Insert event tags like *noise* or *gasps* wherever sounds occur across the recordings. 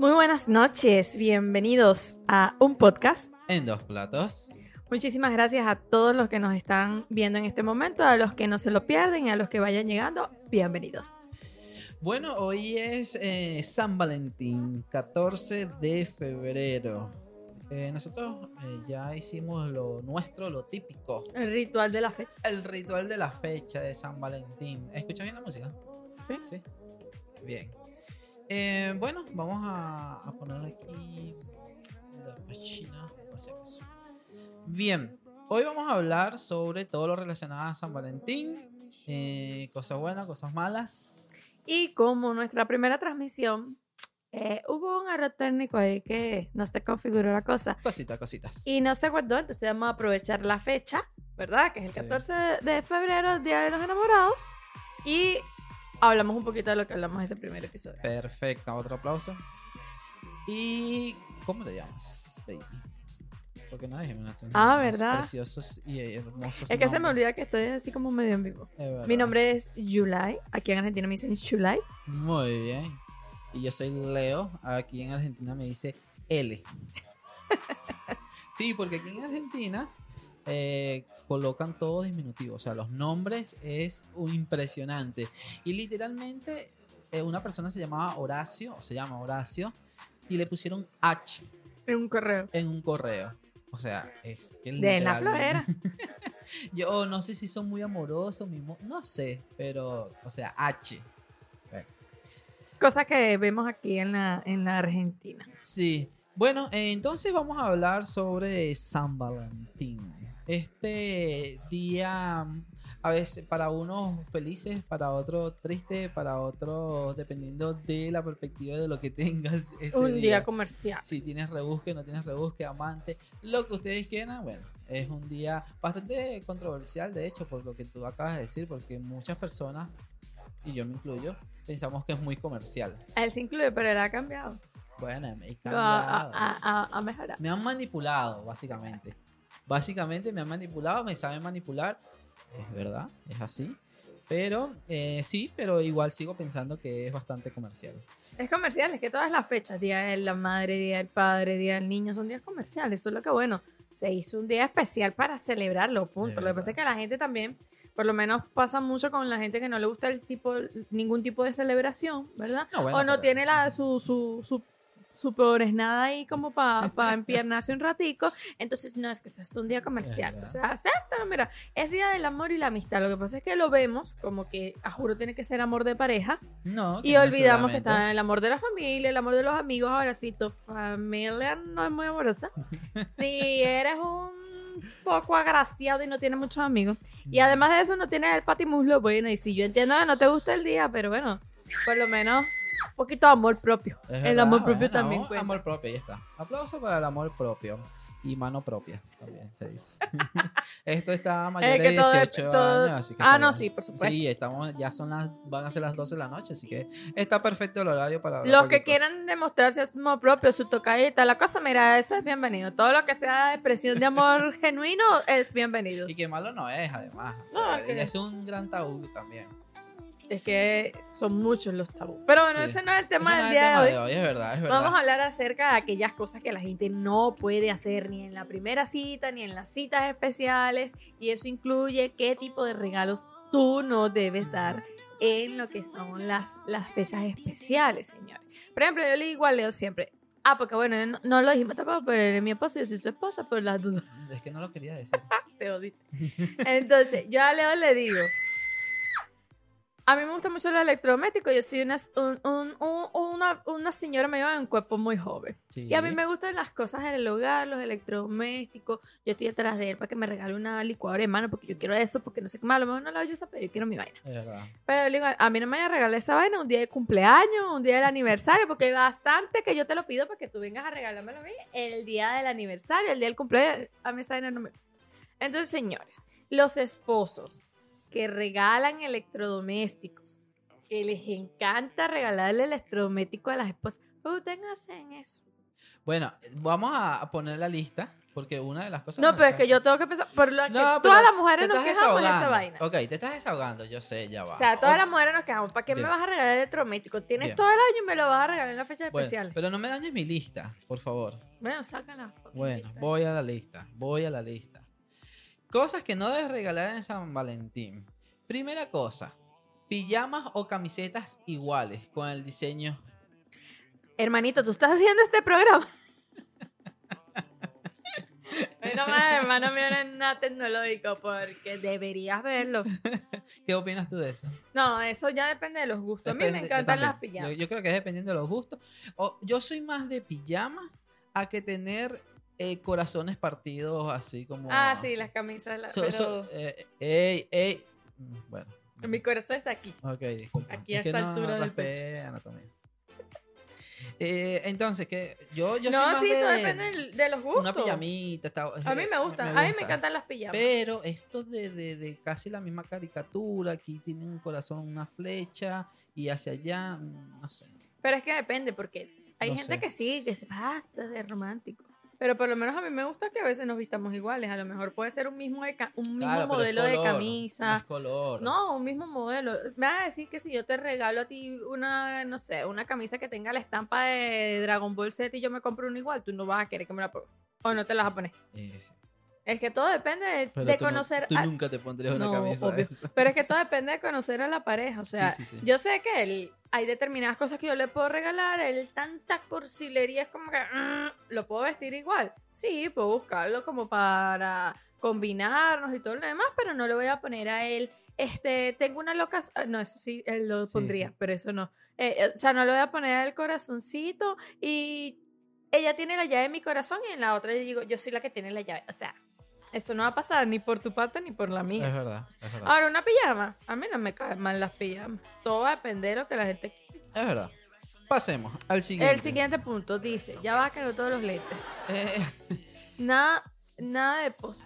Muy buenas noches, bienvenidos a un podcast. En dos platos. Muchísimas gracias a todos los que nos están viendo en este momento, a los que no se lo pierden y a los que vayan llegando, bienvenidos. Bueno, hoy es eh, San Valentín, 14 de febrero. Eh, nosotros eh, ya hicimos lo nuestro, lo típico. El ritual de la fecha. El ritual de la fecha de San Valentín. ¿Escuchas bien la música? Sí. Sí. Bien. Eh, bueno, vamos a, a poner aquí la página, por si acaso. Bien, hoy vamos a hablar sobre todo lo relacionado a San Valentín. eh, cosas buenas, cosas malas. Y como nuestra primera transmisión, eh, hubo un error técnico ahí que no se configuró la cosa. Cositas, cositas. Y no se acordó, entonces vamos a aprovechar la fecha, ¿verdad? Que es el Sí. 14 de febrero, Día de los Enamorados. Y hablamos un poquito de lo que hablamos en ese primer episodio. Perfecto, otro aplauso. ¿Y cómo te llamas, baby? Porque no déjeme una Ah, ¿verdad? Preciosos y hermosos. Es que se me olvida que estoy así como medio en vivo. Mi nombre es Yulai. Aquí en Argentina me dicen Chulai. Muy bien. Y yo soy Leo. Aquí en Argentina me dice L. *laughs* sí, porque aquí en Argentina eh, colocan todo diminutivo. O sea, los nombres es un impresionante. Y literalmente eh, una persona se llamaba Horacio, o se llama Horacio, y le pusieron H En un correo. en un correo. O sea, es que De la flojera. *laughs* Yo no sé si son muy amorosos, mismo, no sé, pero, o sea, H. Cosa que vemos aquí en la, en la Argentina. Sí. Bueno, entonces vamos a hablar sobre San Valentín. Este día, a veces para unos felices, para otros tristes, para otros dependiendo de la perspectiva de lo que tengas ese un día, día. comercial. Si tienes rebusque, no tienes rebusque, amante, lo que ustedes quieran, bueno, es un día bastante controversial, de hecho, por lo que tú acabas de decir, porque muchas personas, y yo me incluyo, pensamos que es muy comercial. Él se incluye, pero él ha cambiado. Bueno, me ha- ha- ha mejorado. Me han manipulado, básicamente. Básicamente me han manipulado, me saben manipular. Es verdad, es así. Pero eh, sí, pero igual sigo pensando que es bastante comercial. Es comercial, es que todas las fechas, Día de la Madre, Día del Padre, Día del Niño, son días comerciales. Eso es lo que bueno. Se hizo un día especial para celebrarlo, punto. Lo que pasa es que la gente también, por lo menos pasa mucho con la gente que no le gusta el tipo, ningún tipo de celebración, ¿verdad? No, bueno, o no pero- tiene la, su, su, su, su nada ahí como para *laughs* empiernarse un ratico. Entonces, no, es que eso es un día comercial. O sea, acéptalo, mira. Es día del amor y la amistad. Lo que pasa es que lo vemos como que, a juro, tiene que ser amor de pareja. No, Y olvidamos que está el amor de la familia, el amor de los amigos. Ahora, si tu familia no es muy amorosa, *laughs* si eres un poco agraciado y no tienes muchos amigos, y además de eso no tienes el patimuslo, bueno, y si yo entiendo que no te gusta el día, pero bueno, por lo menos poquito de amor propio. Es el verdad, amor propio bueno, también cuenta. Amor propio, ahí está. Aplauso para el amor propio. Y mano propia, también se dice. *laughs* Esto está mayor Es de que todo- 18 todo- años, así que Ah, está no, sí, por supuesto. Sí, estamos, ya son las, van a ser las 12 de la noche, así que está perfecto el horario para Los que cosa. quieran demostrarse su amor propio, su tocadita, la cosa, mira, eso es bienvenido. Todo lo que sea expresión de amor *laughs* genuino es bienvenido. Y que malo no es, además. O sea, que- Es un gran tabú también. Es que son muchos los tabús. Pero bueno, Sí. ese no es el tema del día tema de hoy. es verdad, es verdad. Vamos a hablar acerca de aquellas cosas que la gente no puede hacer ni en la primera cita ni en las citas especiales. Y eso incluye qué tipo de regalos tú no debes dar en lo que son las, las fechas especiales, señores. Por ejemplo, yo le digo a Leo siempre. Ah, porque bueno, no, no lo dijimos tampoco, pero él es mi esposo y yo soy su esposa, por las dudas. Es que no lo quería decir. *laughs* Te odiste. Entonces, yo a Leo le digo. A mí me gusta mucho el electrodoméstico. Yo soy una, un- un- un- una, una señora medio de un cuerpo muy joven. Sí. Y a mí me gustan las cosas en el hogar, los electrodomésticos. Yo estoy detrás de él para que me regale una licuadora de mano porque yo quiero eso, porque no sé qué más. A lo mejor no la voy a usar, pero yo quiero mi vaina. Es verdad. Pero digo, a mí no me vaya a regalar esa vaina un día de cumpleaños, un día del aniversario, porque hay bastante que yo te lo pido para que tú vengas a regalármelo a mí el día del aniversario, el día del cumpleaños. A mí esa vaina no me Entonces, señores, los esposos que regalan electrodomésticos, que les encanta regalarle electrodoméstico a las esposas, pero ustedes hacen eso. Bueno, vamos a poner la lista. Porque una de las cosas. No, pero es que yo tengo que pensar. Por lo que No, todas las mujeres nos quejamos de esa vaina. Ok, te estás desahogando, yo sé, ya va. O sea, todas O- las mujeres nos quejamos. ¿Para qué me vas a regalar electrodoméstico? Tienes Bien. todo el año y me lo vas a regalar en la fecha Bueno, especial. pero no me dañes mi lista, por favor. Bueno, sácala. Bueno, lista. voy a la lista, voy a la lista. Cosas que no debes regalar en San Valentín. Primera cosa, pijamas o camisetas iguales con el diseño. Hermanito, ¿tú estás viendo este programa? *laughs* Bueno, más, hermano mío no es nada tecnológico porque deberías verlo. *laughs* ¿Qué opinas tú de eso? No, eso ya depende de los gustos. A mí me encantan las pijamas. Yo, yo creo que es dependiendo de los gustos. O, yo soy más de pijama a que tener eh, corazones partidos así como. Ah, sí, las camisas. la- So- pero so- eh, ey, ey. Mm, Bueno. mi corazón está aquí. Ok, disculpa. Aquí a es que esta no altura del raspé anatomía. Eh, entonces, que yo, yo soy no, más sí, de todo depende de los gustos. una pijamita. está- A mí me gusta, a mí me encantan las pijamas. Pero esto de, de, de casi la misma caricatura, aquí tiene un corazón, una flecha, y hacia allá, mm, no sé. Pero es que depende, porque hay No gente sé. que sí, que se pasa de romántico. Pero por lo menos a mí me gusta que a veces nos vistamos iguales. A lo mejor puede ser un mismo, de un mismo Claro, modelo de color, camisa. es color. No, un mismo modelo. Me vas a decir que si yo te regalo a ti una, no sé, una camisa que tenga la estampa de Dragon Ball Z y yo me compro una igual, tú no vas a querer que me la ponga. O no te la vas a poner. Sí. Es que todo depende de, Pero de tú no- conocer tú a- nunca te pondrías una No, camisa obvio. Pero es que todo depende de conocer a la pareja. O sea, Sí, sí, sí. yo sé que él, hay determinadas cosas que yo le puedo regalar. Él, tanta cursilería es como que "Mm, lo puedo vestir igual. Sí, puedo buscarlo como para combinarnos y todo lo demás, pero no le voy a poner a él. Este, tengo una loca. ah, No, eso sí, él lo pondría, pero eso no. Eh, eh, o sea, no le voy a poner al corazoncito y ella tiene la llave de mi corazón y en la otra yo digo, yo soy la que tiene la llave. O sea, eso no va a pasar ni por tu parte ni por la mía. Es verdad, es verdad. Ahora, una pijama. A mí no me caen mal las pijamas. Todo va a depender de lo que la gente quiera. Es verdad. Pasemos al siguiente. El siguiente punto dice, ya va que todos los lentes. Eh, Nada, nada de post.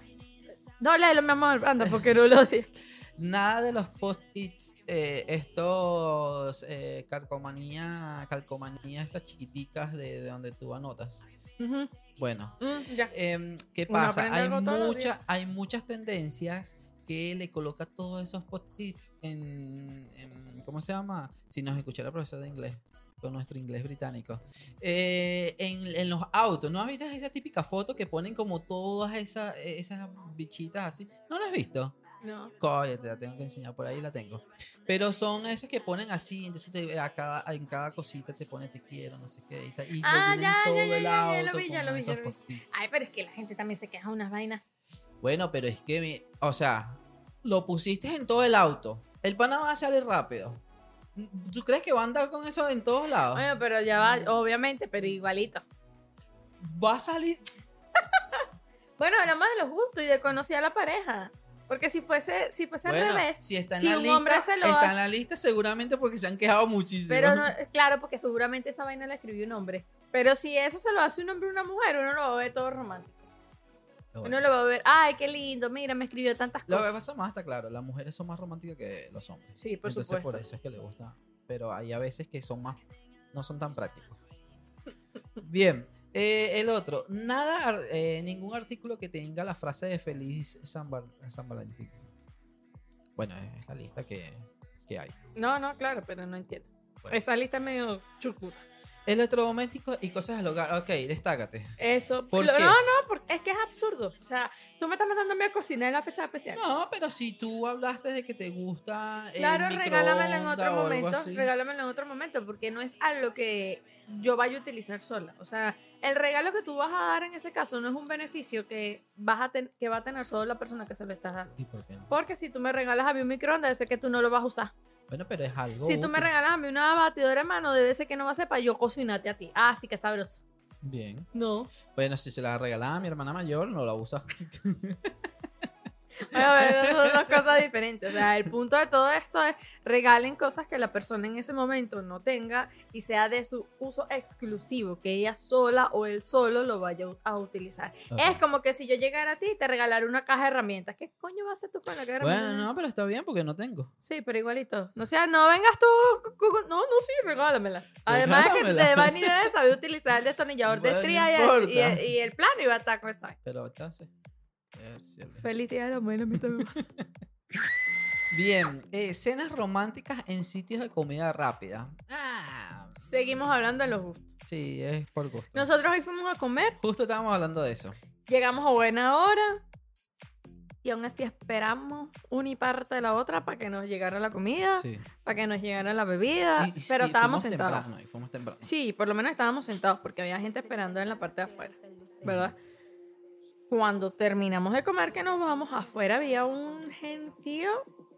No, léelo, mi amor, anda, porque no lo odio. *laughs* Nada de los post-its, eh, estos eh, calcomanía, calcomanía, estas chiquiticas de, de donde tú anotas. Ujú, Bueno, mm, ya. em, ¿qué pasa? Hay, mucha, hay muchas tendencias que le coloca todos esos post-its en, en- ¿Cómo se llama? Si nos escuchara el profesor de inglés, con nuestro inglés británico. Eh, en, en los autos, ¿no has visto esa típica foto que ponen como todas esas, esas bichitas así? ¿No lo has visto? No. Coño, te la tengo que enseñar, por ahí la tengo. Pero son esas que ponen así, entonces te- a cada, en cada cosita te pone te quiero, no sé qué. Y, ta- y lo Ah, ya, todo ya, ya, el ya, lo vi, ya lo vi, ya lo vi. Ay, pero es que la gente también se queja unas vainas. Bueno, pero es que, mi- o sea, lo pusiste en todo el auto. El pana va a salir rápido. ¿Tú crees que va a andar con eso en todos lados? Bueno, pero ya va, obviamente, pero igualito. Va a salir. *laughs* Bueno, hablamos de los gustos y de conocer a la pareja. Porque si fuese, si fuese Bueno, al revés, si está en si la un lista, hombre se lo está hace- en la lista seguramente porque se han quejado muchísimo. Pero no, claro, porque seguramente esa vaina la escribió un hombre. Pero si eso se lo hace un hombre o una mujer, uno lo va a ver todo romántico. Bueno, Uno lo va a ver, ay, qué lindo, mira, me escribió tantas Lo que cosas. pasa más está claro, las mujeres son más románticas que los hombres. Sí, por Entonces supuesto. por eso es que le gusta. Pero hay a veces que son más, no son tan prácticos. Bien, eh, el otro, nada, eh, ningún artículo que tenga la frase de feliz San, Val- San Valentín. Bueno, es la lista que, que hay. No, no, claro, pero no entiendo. Bueno. Esa lista es medio chucuta. Electrodomésticos y cosas del hogar. Ok, destácate. Eso. ¿Por lo- qué? No, no, porque es que es absurdo. O sea, tú me estás mandando a cocinar en la fecha especial. No, pero si tú hablaste de que te gusta. el Claro, regálamelo en microondas otro o algo momento, así. regálamelo en otro momento, porque no es algo que yo vaya a utilizar sola. O sea, el regalo que tú vas a dar en ese caso no es un beneficio que, vas a ten- que va a tener solo la persona que se lo está dando. ¿Y por qué no? Porque si tú me regalas a mí un microondas, yo sé que tú no lo vas a usar. Bueno, pero es algo. Si tú me regalas a mí una batidora de mano, debe ser que no va a ser para yo cocinarte a ti. Ah, sí que sabroso. Bien. No. Bueno, si se la regalaba a mi hermana mayor, no la usa. *laughs* Bueno, son dos cosas diferentes. O sea, el punto de todo esto es regalen cosas que la persona en ese momento no tenga y sea de su uso exclusivo, que ella sola o él solo lo vaya a utilizar. Ok. Es como que si yo llegara a ti y te regalara una caja de herramientas, ¿qué coño vas a hacer tú con la caja de Bueno, herramientas? no, pero está bien porque no tengo. Sí, pero igualito. No sea, no vengas tú. No, no, sí, regálamela. Además de que Regálamela. te van ni debes saber utilizar el destornillador de Bueno, no estría y, importa. el- y- y el plano y va a estar con esa. Pero si el- Feliz día de la mujer. *laughs* Bien, eh, cenas románticas en sitios de comida rápida. Ah, Seguimos hablando de los gustos. sí, es por gusto. Nosotros hoy fuimos a comer, Justo estábamos hablando de eso. llegamos a buena hora y aún así esperamos una y parte de la otra para que nos llegara la comida, Sí. para que nos llegara la bebida, Y- y- pero y estábamos fuimos sentados. temprano, y fuimos temprano. Sí, por lo menos estábamos sentados porque había gente esperando en la parte de afuera, ¿verdad? Cuando terminamos de comer que nos vamos afuera había un gentío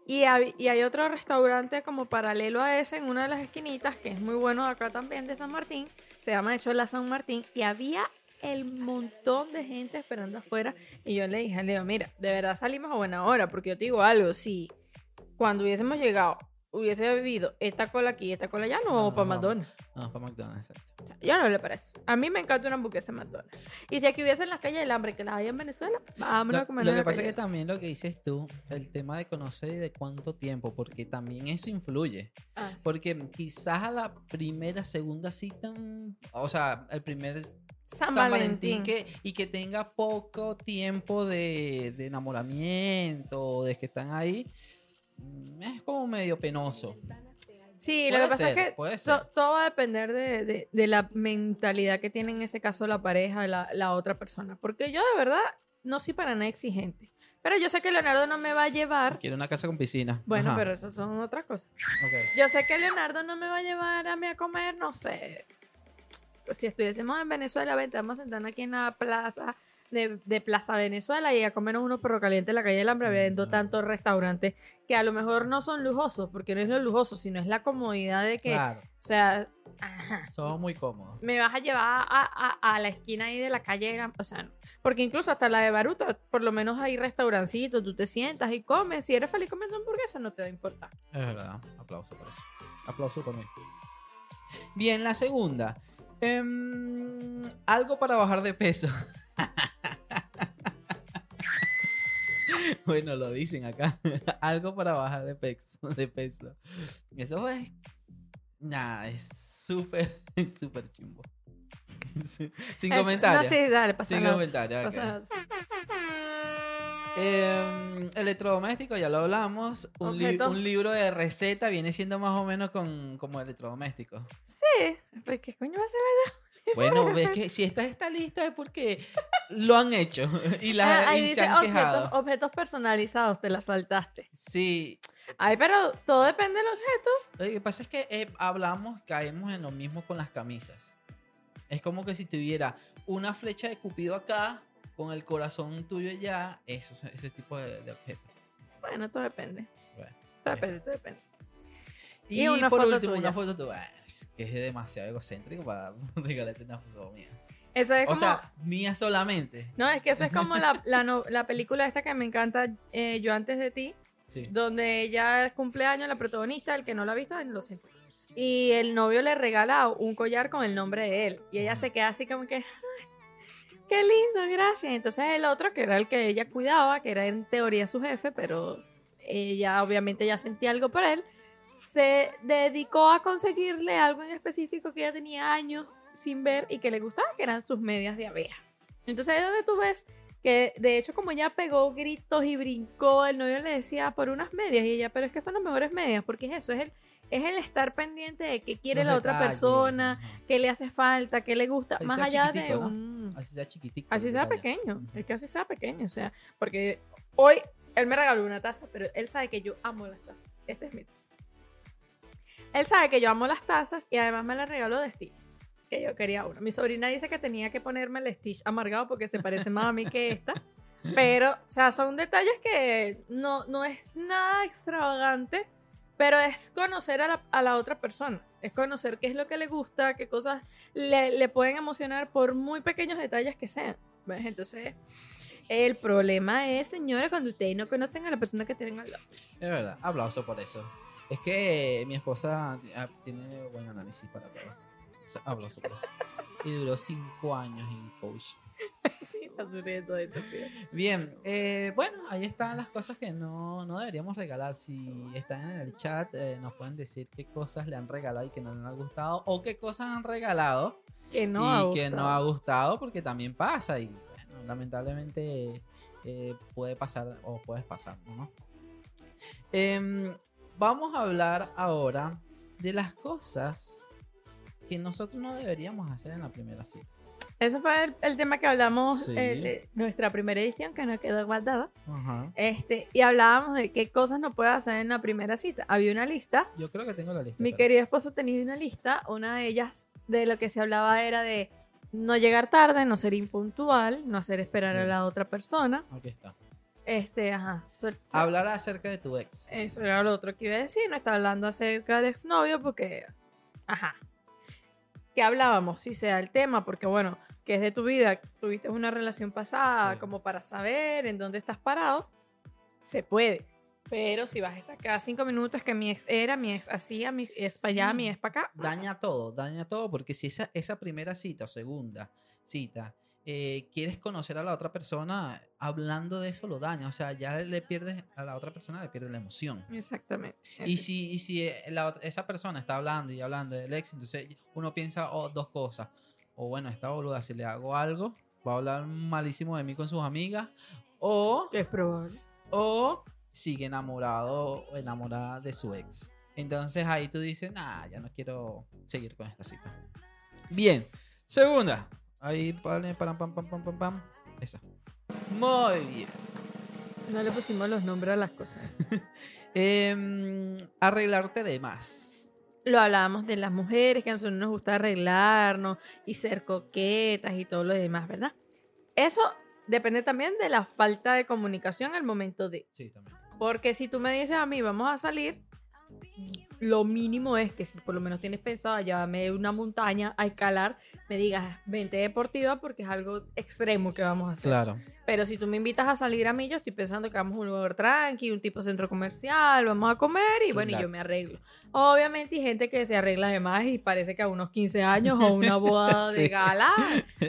y, hay otro restaurante como paralelo a ese en una de las esquinitas que es muy bueno acá también de San Martín, se llama de hecho la San Martín y había el montón de gente esperando afuera. Y yo le dije a Leo, mira, de verdad salimos a buena hora porque yo te digo algo, si cuando hubiésemos llegado hubiese bebido esta cola aquí y esta cola allá, no vamos No, para no. McDonald's. No, para McDonald's, exacto. O sea, Yo no le parece. A mí me encanta una hamburguesa en McDonald's. Y si aquí hubiese en las calles del hambre que las hay en Venezuela, vámonos a Lo, comer lo que pasa es que también lo que dices tú, el tema de conocer y de cuánto tiempo, porque también eso influye. Ah, sí. Porque quizás a la primera, segunda cita, mm, o sea, el primer San, Valentín. que, y que tenga poco tiempo de, de enamoramiento, de que están ahí, es como medio penoso. Sí, lo que pasa ser, es que to- todo va a depender de, de- de la mentalidad que tiene en ese caso la pareja, la, la otra persona. Porque yo de verdad no soy para nada exigente. Pero yo sé que Leonardo no me va a llevar. Quiero una casa con piscina. Bueno, Ajá, pero esas son otras cosas. Yo sé que Leonardo no me va a llevar a mí a comer, no sé. Si estuviésemos en Venezuela, vente, vamos a sentarnos aquí en la plaza de, de Plaza Venezuela y a comernos unos perros calientes en la calle del hambre, viendo Mm. tantos restaurantes que a lo mejor no son lujosos, porque no es lo lujoso, sino es la comodidad de que, Claro, o sea, ajá, somos muy cómodos. me vas a llevar a, a- a la esquina ahí de la calle, o sea, no. porque incluso hasta la de Baruta, por lo menos hay restaurancitos, tú te sientas y comes, si eres feliz comiendo hamburguesa, no te va a importar. Es verdad, aplauso por eso. Aplauso mí. Bien, la segunda. Em, algo para bajar de peso. *laughs* *laughs* bueno, lo dicen acá. *laughs* algo para bajar de peso. De peso. Eso es. Nada, es súper, *laughs* súper chimbo. Sin comentarios. No, sí, dale, Sin comentarios. ok. pasa nada. Em, electrodoméstico, ya lo hablamos. Un, li- Objetos. un libro de receta viene siendo más o menos con, como electrodoméstico. Sí, pues qué coño va a ser. *laughs* Bueno, ves que si esta está lista es porque lo han hecho *laughs* y, la, Ah, ahí y se han quejado. objetos, objetos personalizados, te la saltaste. Sí, Ay, pero todo depende del objeto. lo que pasa es que eh, hablamos, caemos en lo mismo con las camisas. Es como que si tuviera una flecha de cupido acá, con el corazón tuyo allá, eso, ese tipo de, de objetos. Bueno, todo depende. Bueno, Todo depende, todo depende. Y, Y una por foto último, tuya. una foto tuya. Es que es demasiado egocéntrico para *laughs* regalarte una foto mía. Eso es O como. sea, mía solamente. no, es que eso es como la, la, no- la película esta que me encanta, eh, Yo antes de ti, Sí. donde ella es cumpleaños, la protagonista, el que no la ha visto, lo siento. Y el novio le regala un collar con el nombre de él. Y ella se queda así como que, "Ay, qué lindo, gracias. Entonces el otro, que era el que ella cuidaba, que era en teoría su jefe, pero ella obviamente ya sentía algo por él, se dedicó a conseguirle algo en específico que ella tenía años sin ver y que le gustaba, que eran sus medias de abeja. Entonces ahí es donde tú ves que de hecho como ella pegó gritos y brincó, el novio le decía por unas medias y ella, pero es que son las mejores medias, porque es eso, es el, es el estar pendiente de qué quiere Los la otra persona, qué le hace falta, qué le gusta, Así más allá de ¿no? un... Así sea chiquitico. Así sea pequeño, es que así sea pequeño, o sea, porque hoy él me regaló una taza, pero él sabe que yo amo las tazas. Este es mi taza. Él sabe que yo amo las tazas y además me la regaló de Stitch, que yo quería una. Mi sobrina dice que tenía que ponerme el Stitch amargado porque se parece más a mí que esta. *laughs* Pero, o sea, son detalles que no, no es nada extravagante, pero es conocer a la, a la otra persona. Es conocer qué es lo que le gusta, qué cosas le, le pueden emocionar por muy pequeños detalles que sean. ¿ves? Entonces, El problema es, señores, cuando ustedes no conocen a la persona que tienen al lado. Es verdad, aplauso por eso. Es que mi esposa ah, tiene buen análisis para todo. O sea, aplauso por eso. Y duró cinco años en coach. Bien, eh, bueno, ahí están las cosas que no, no deberíamos regalar. Si están en el chat, eh, nos pueden decir qué cosas le han regalado y que no les han gustado, o qué cosas han regalado Que no y ha que no ha gustado, porque también pasa. Y bueno, lamentablemente eh, puede pasar o puedes pasar, ¿no? Em, vamos a hablar ahora de las cosas que nosotros no deberíamos hacer en la primera cita. Ese fue el, el tema que hablamos Sí. en eh, nuestra primera edición, que nos quedó guardada. Ajá. Este, y hablábamos de qué cosas no puedes hacer en la primera cita. Había una lista. Yo creo que tengo la lista. Mi pero- querido esposo tenía una lista. Una de ellas, de lo que se hablaba, era de no llegar tarde, no ser impuntual, no hacer esperar Sí. a la otra persona. Aquí está. Este, ajá. suel- suel- Hablar acerca de tu ex. Eso era lo otro que iba a decir. No estaba hablando acerca del exnovio porque. Ajá. ¿Qué hablábamos? Si sea el tema, porque bueno, que es de tu vida, tuviste una relación pasada, Sí. como para saber en dónde estás parado, se puede. Pero si vas a estar cada cinco minutos que mi ex era, mi ex hacía, mi ex para allá, Sí. mi ex para acá. Daña todo, daña todo, porque si esa, esa primera cita o segunda cita eh, quieres conocer a la otra persona, hablando de eso lo daña. O sea, ya le pierdes a la otra persona, le pierdes la emoción. Exactamente. Y si, y si eh, la esa persona está hablando y hablando del ex, entonces uno piensa oh, dos cosas. O bueno, esta boluda, si le hago algo, va a hablar malísimo de mí con sus amigas. O, Es probable. o sigue enamorado o enamorada de su ex. Entonces ahí tú dices, nah, ya no quiero seguir con esta cita. Bien, segunda. Ahí, vale, pam, pam, pam, pam, pam, pam. Esa. Muy bien. No le pusimos los nombres a las cosas. *laughs* Em, arreglarte de más. Lo hablábamos de las mujeres, que a nosotros nos gusta arreglarnos y ser coquetas y todo lo demás, ¿verdad? Eso depende también de la falta de comunicación al momento de. Sí, también. Porque si tú me dices a mí, vamos a salir, lo mínimo es que si por lo menos tienes pensado llevarme una montaña a escalar, me digas, vente deportiva porque es algo extremo que vamos a hacer. Claro. Pero si tú me invitas a salir a mí, yo estoy pensando que vamos a un lugar tranqui, un tipo centro comercial, vamos a comer y bueno, y yo me arreglo. Obviamente hay gente que se arregla de más y parece que a unos 15 años o una boda *laughs* de Sí. gala,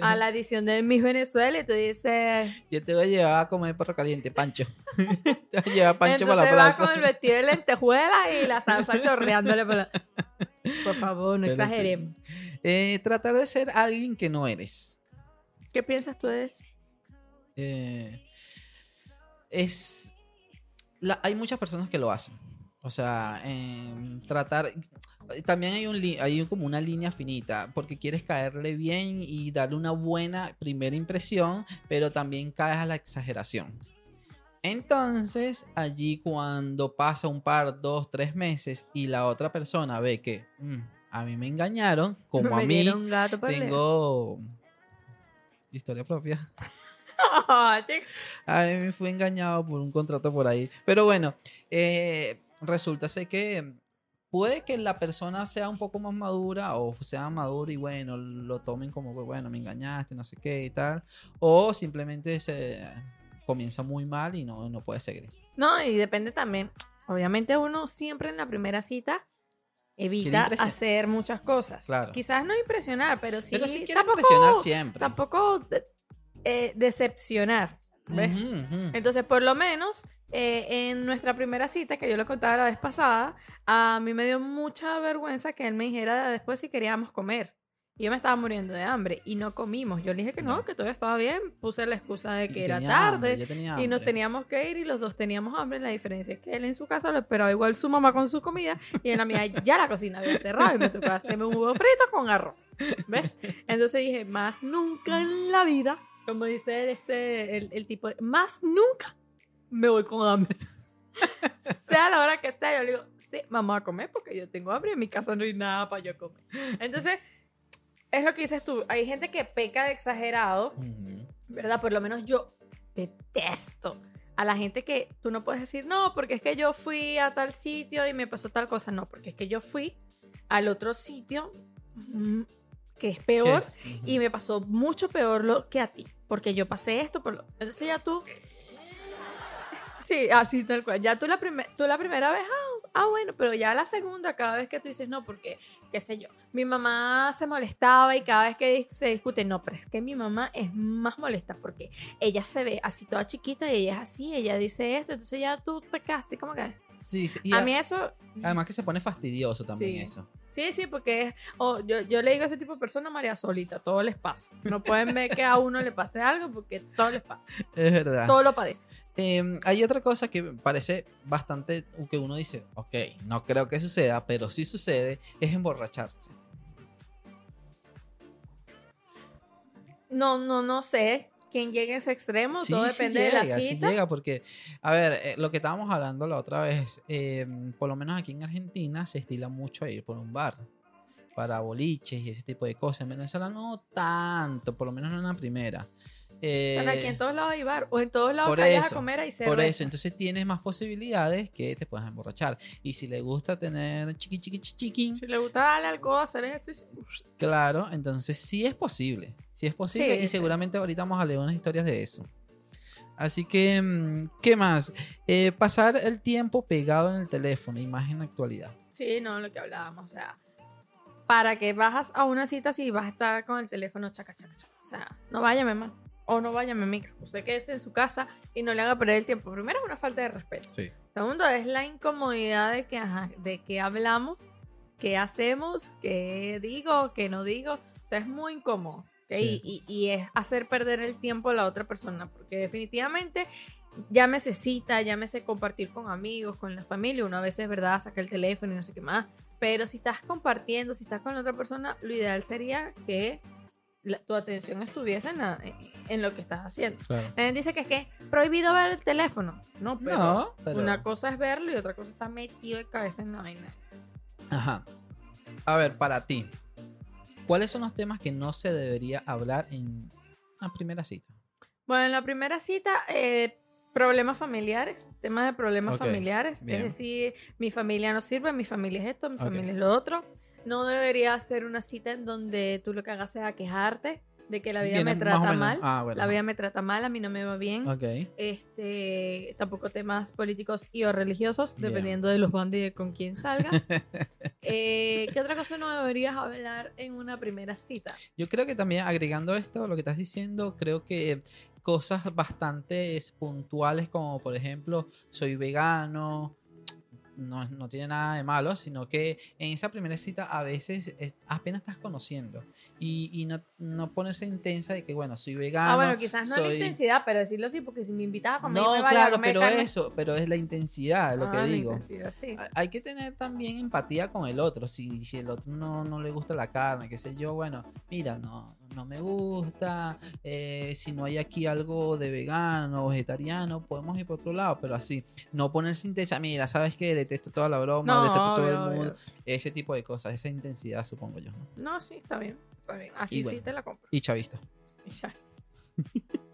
a la edición de Miss Venezuela y tú dices... Yo te voy a llevar a comer perro caliente, Pancho. *laughs* te voy a llevar Pancho para la Entonces va plaza. con el vestido de lentejuela y la salsa *laughs* chorreándole por la... Por favor, no Pero sí. exageremos. Eh, tratar de ser alguien que no eres. ¿Qué piensas tú de eso? Eh, es. la- hay muchas personas que lo hacen. O sea, tratar. También hay, un, hay como una línea finita, porque quieres caerle bien y darle una buena primera impresión, pero también caes a la exageración. Entonces, allí cuando pasa un par, dos, tres meses y la otra persona ve que "Mm, a mí me engañaron, como *laughs* Me a mí leer. tengo historia propia. *laughs* A mí me fui engañado por un contrato por ahí. Pero bueno, eh, resulta ser que puede que la persona sea un poco más madura o sea madura y bueno, lo tomen como que bueno, me engañaste, no sé qué y tal. O simplemente se comienza muy mal y no, no puede seguir. No, y depende también. Obviamente uno siempre en la primera cita evita hacer muchas cosas. Claro. Quizás no impresionar, pero sí, Pero si quieres tampoco, impresionar siempre. tampoco eh, decepcionar. ¿Ves? Ujú, ujú. Entonces, por lo menos, eh, en nuestra primera cita, que yo lo contaba la vez pasada, a mí me dio mucha vergüenza que él me dijera después si queríamos comer. Y yo me estaba muriendo de hambre y no comimos. Yo le dije que no, que todo estaba bien. Puse la excusa de que era tarde. hambre, Y nos teníamos que ir y los dos teníamos hambre. La diferencia es que él en su casa lo esperaba igual su mamá con su comida y en la mía ya la cocina había cerrado y me tocó hacerme un huevo frito con arroz. ¿Ves? Entonces dije, más nunca en la vida, como dice el, este, el, el tipo, más nunca me voy con hambre. *laughs* sea la hora que sea, yo le digo, sí, vamos a comer porque yo tengo hambre y en mi casa no hay nada para yo comer. Entonces, es lo que dices tú. Hay gente que peca de exagerado. ¿verdad? Por lo menos yo detesto a la gente que tú no puedes decir, no, porque es que yo fui a tal sitio y me pasó tal cosa. No, porque es que yo fui al otro sitio mm, que es peor, es? Y me pasó mucho peor lo que a ti, porque yo pasé esto, por lo... entonces ya tú... Sí, así tal cual. Ya tú la, primer- tú la primera vez, ah, ah, bueno, pero ya la segunda, cada vez que tú dices, no, porque, qué sé yo, mi mamá se molestaba y cada vez que se discute, no, pero es que mi mamá es más molesta porque ella se ve así toda chiquita y ella es así, ella dice esto, entonces ya tú te así como que... Sí, sí, y A a- mí eso, además que se pone fastidioso también Sí. eso. sí, sí, porque es- oh, yo, yo le digo a ese tipo de personas María Solita, todo les pasa. No pueden ver que a uno le pase algo porque todo les pasa, *laughs* Es verdad. todo lo padece. Eh, hay otra cosa que parece bastante que uno dice, ok, no creo que suceda, pero sí sucede, es emborracharse. No, no, no sé quién llega a ese extremo, Sí, todo sí depende de la sí cita. llega, porque, a ver, eh, lo que estábamos hablando la otra vez, eh, por lo menos aquí en Argentina se estila mucho a ir por un bar para boliches y ese tipo de cosas. En Venezuela no tanto, por lo menos no en la primera. Eh, aquí en todos lados hay bar, o en todos lados por eso, a comer hay por cerveza. eso, entonces tienes más posibilidades que te puedas emborrachar. Y si le gusta tener chiqui chiqui chiqui chiqui, Si le gusta darle alcohol, hacer ejercicio, claro, entonces sí es posible. Sí es posible Sí, y sí. seguramente ahorita vamos a leer unas historias de eso. Así que, mm, ¿qué más? Eh, pasar el tiempo pegado en el teléfono, imagen actualidad. Sí, no, lo que hablábamos, o sea, para que bajas a una cita si vas a estar con el teléfono chaca, chaca, chaca. O sea, no vaya mamá, o no vaya micro. Usted quédese en su casa y no le haga perder el tiempo. Primero es una falta de respeto. Sí. Segundo es la incomodidad de que, ajá, de que hablamos, qué hacemos, qué digo, qué no digo. O sea, es muy incómodo. ¿ok? Sí. Y, y- y es hacer perder el tiempo a la otra persona, porque definitivamente llámese cita, llámese compartir con amigos, con la familia, uno a veces, ¿verdad?, saca el teléfono y no sé qué más. Pero si estás compartiendo, si estás con la otra persona, lo ideal sería que la- tu atención estuviese en, la- en lo que estás haciendo. Claro. La gente dice que es que prohibido ver el teléfono. No, pero, No, pero- una cosa es verlo y otra cosa está metido de cabeza en la vaina. Ajá. A ver, para ti, ¿cuáles son los temas que no se debería hablar en una primera cita? Bueno, en la primera cita, eh, problemas familiares, temas de problemas familiares. bien. Es decir, mi familia no sirve, mi familia es esto, mi familia es lo otro. No debería ser una cita en donde tú lo que hagas sea quejarte de que la vida Viene me trata mal. Ah, bueno. La vida me trata mal, a mí no me va bien. Ok. Este, tampoco temas políticos y o religiosos, dependiendo de los bandos y de con quién salgas. *laughs* Eh, ¿Qué otra cosa no deberías hablar en una primera cita? Yo creo que también agregando esto, lo que estás diciendo, creo que cosas bastante puntuales como por ejemplo, soy vegano, no, no tiene nada de malo, sino que en esa primera cita a veces es- apenas estás conociendo y, y no, no ponerse intensa de que bueno, soy vegano. Ah, bueno, quizás no la soy- intensidad, pero decirlo sí, porque si me invitas a comer, No, me vaya a claro, comer pero carne. eso, pero es la intensidad, lo Ah, que la digo. sí. Hay- que tener también empatía con el otro. Si, si el otro no, no le gusta la carne, qué sé yo, bueno, mira, no, no me gusta. eh, si no hay aquí algo de vegano vegetariano, podemos ir por otro lado, pero así, no ponerse intensa. Mira, ¿sabes qué? Detesto toda la broma, No, detesto todo obvio, el mundo. obvio. Ese tipo de cosas, esa intensidad, supongo yo. ¿no? No, sí, está bien. Está bien. Así bueno. sí te la compro. Y chavista. Y ya. *laughs*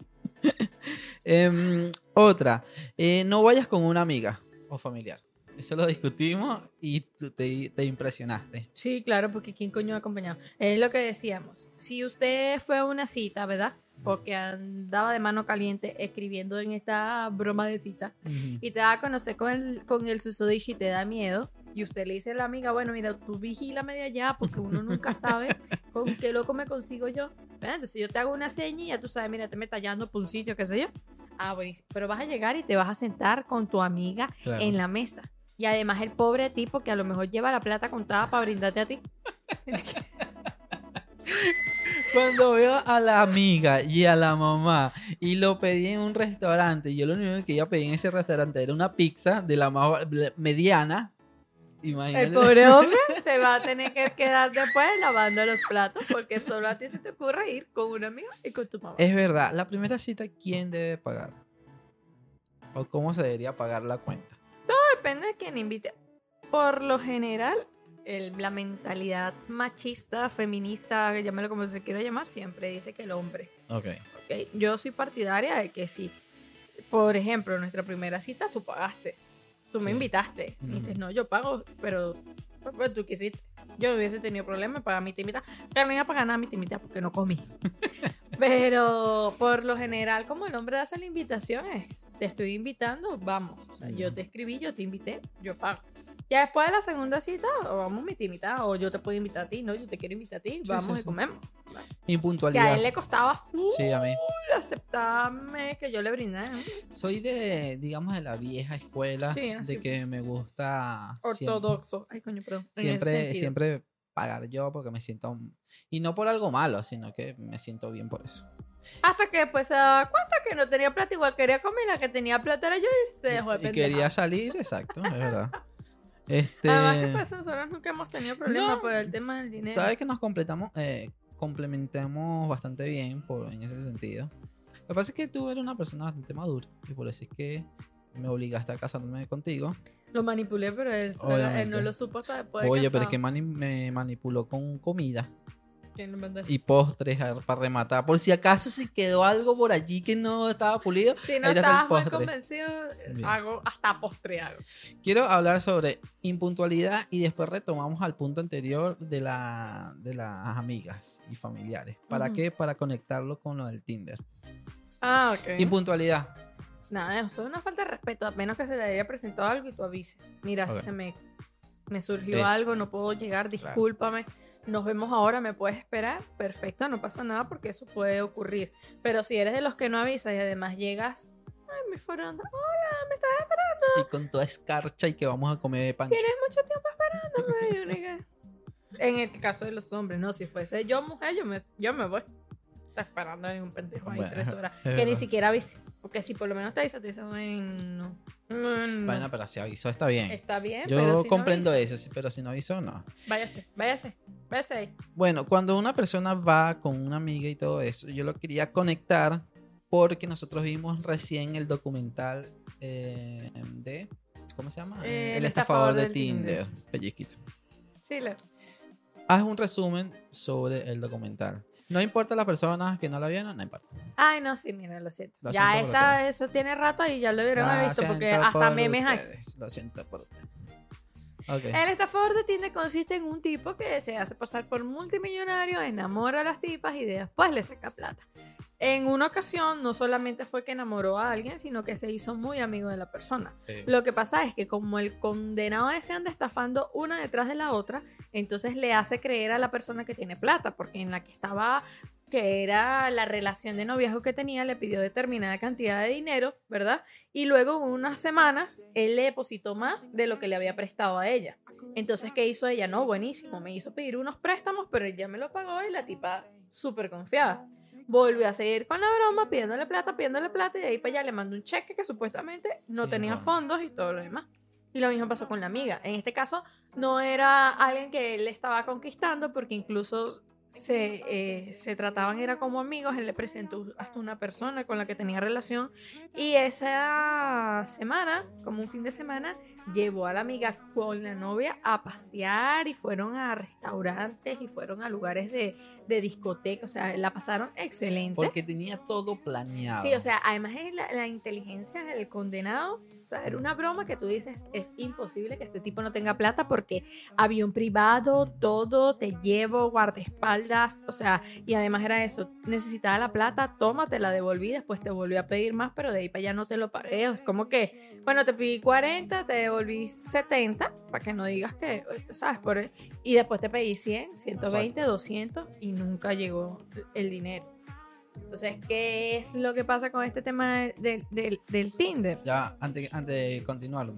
Em, otra, eh, no vayas con una amiga o familiar. Eso lo discutimos y te, te impresionaste. Sí, claro, porque ¿quién coño va a acompañar? Es lo que decíamos. Si usted fue a una cita, ¿verdad? Porque andaba de mano caliente escribiendo en esta broma de cita y te da a conocer con el, con el susodicho y te da miedo. Y usted le dice a la amiga, bueno, mira, tú vigílame de allá porque uno nunca sabe *laughs* con qué loco me consigo yo. ¿verdad? Entonces yo te hago una seña y ya tú sabes, mira, te me tallando por un sitio, qué sé yo. Ah, buenísimo. Pero vas a llegar y te vas a sentar con tu amiga Claro. en la mesa. Y además el pobre tipo que a lo mejor lleva la plata contada para brindarte a ti. *laughs* Cuando veo a la amiga y a la mamá y lo pedí en un restaurante y yo lo único que iba a pedir en ese restaurante era una pizza de la más mediana. Imagínate. El pobre hombre se va a tener que quedar después lavando los platos porque solo a ti se te ocurre ir con una amiga y con tu mamá. Es verdad, la primera cita, ¿quién debe pagar? ¿O cómo se debería pagar la cuenta? Depende de quién invite. Por lo general, el- la mentalidad machista, feminista, llámelo como se quiera llamar, siempre dice que el hombre. Ok. ¿ok? Yo soy partidaria de que si, por ejemplo, nuestra primera cita tú pagaste, tú Sí. me invitaste, y dices, no, yo pago, pero tú quisiste. Yo no hubiese tenido problema en pagar mi timita. Pero no iba a pagar nada mi timita porque no comí. *laughs* Pero por lo general, como el hombre hace la invitación, es, te estoy invitando, vamos. O sea, yo te escribí, yo te invité, yo pago. Ya después de la segunda cita, o vamos mi timita, o yo te puedo invitar a ti, no, yo te quiero invitar a ti, vamos sí, y sí. comemos. Que a él le costaba full Sí, a mí. aceptarme que yo le brindé. Soy de, digamos, de la vieja escuela, de que me gusta siempre- Ortodoxo. Ay, coño, perdón. siempre, siempre pagar yo porque me siento y no por algo malo, sino que me siento bien por eso. Hasta que después se daba cuenta que no tenía plata, igual quería comer, la que tenía plata era yo y se dejó de y pendeja. quería salir, exacto, es verdad. *laughs* Este, Además que pues nosotros nunca hemos tenido problemas no, por el tema del dinero. sabes que nos completamos, eh, complementamos bastante bien por, en ese sentido. Lo que pasa es que tú eres una persona bastante madura y por eso es que me obligaste a casarme contigo. Lo manipulé, pero él, él no lo supo hasta después de Oye, pero es que mani- me manipuló con comida. Y postres a- para rematar. Por si acaso se quedó algo por allí que no estaba pulido. Si no estabas muy convencido, Bien. hago hasta postre hago. Quiero hablar sobre impuntualidad y después retomamos al punto anterior de, la, de las amigas y familiares. ¿Para qué? Para conectarlo con lo del Tinder. Ah, ok. Impuntualidad. Nada, eso es una falta de respeto, a menos que se te haya presentado algo y tú avises. Mira, Ok. se me, me surgió algo, no puedo llegar, discúlpame. Nos vemos ahora, me puedes esperar. Perfecto, no pasa nada porque eso puede ocurrir. Pero si eres de los que no avisas y además llegas, ay, me fueron, hola, me estás esperando. Y con toda escarcha y que vamos a comer pancho. Tienes mucho tiempo esperándome. Y uno dice, En el caso de los hombres, no, si fuese yo mujer, yo me, yo me voy. Está esperando en un pendejo ahí Bueno, tres horas. *laughs* Que ni siquiera avise. Porque si por lo menos te avisa, tú dices, bueno, bueno, Bueno, pero si avisó está bien. está bien. Yo pero si no comprendo avisa, eso, pero si no avisó, no. Váyase, váyase, váyase ahí. Bueno, cuando una persona va con una amiga y todo eso, yo lo quería conectar porque nosotros vimos recién el documental eh, de. ¿Cómo se llama? Eh, el estafador de Tinder. Tinder. Pellizquito. Sí, le- Haz un resumen sobre el documental. No importa las personas que no la vieron, no importa. Ay, no, sí, mira, lo siento. Lo ya siento esta, eso tiene rato y ya lo hubieran Lo visto porque hasta por memes hay. Lo siento por ustedes. Ok. El estafador de Tinder consiste en un tipo que se hace pasar por multimillonario, enamora a las tipas y después le saca plata. En una ocasión, no solamente fue que enamoró a alguien, sino que se hizo muy amigo de la persona. Sí. Lo que pasa es que como el condenado ese anda estafando una detrás de la otra, entonces le hace creer a la persona que tiene plata, porque en la que estaba, que era la relación de noviazgo que tenía, le pidió determinada cantidad de dinero, ¿verdad? Y luego en unas semanas, él le depositó más de lo que le había prestado a ella. Entonces, ¿qué hizo ella? No, buenísimo, me hizo pedir unos préstamos, pero ella me lo pagó y la tipa súper confiada. Volvió a seguir con la broma, pidiéndole plata, pidiéndole plata, y de ahí para allá le mandó un cheque que supuestamente no Sí, tenía bueno. fondos y todo lo demás. Y lo mismo pasó con la amiga. En este caso, no era alguien que él estaba conquistando, porque incluso se, eh, se trataban, era como amigos. Él le presentó hasta una persona con la que tenía relación. Y esa semana, como un fin de semana, llevó a la amiga con la novia a pasear y fueron a restaurantes y fueron a lugares de, de discoteca. O sea, la pasaron excelente. Porque tenía todo planeado. Sí, o sea, además es la, la inteligencia del condenado. O sea, era una broma que tú dices, es imposible que este tipo no tenga plata porque avión privado, todo, te llevo, guardaespaldas, o sea, y además era eso, necesitaba la plata, toma, te la devolví, después te volví a pedir más, pero de ahí para allá no te lo pagué. Es como que, bueno, te pedí 40, te devolví 70, para que no digas que, ¿sabes? Por, y después te pedí 100, 120, 200 y nunca llegó el dinero. Entonces, ¿qué es lo que pasa con este tema de- de- del- del Tinder? Ya, antes, antes de continuar.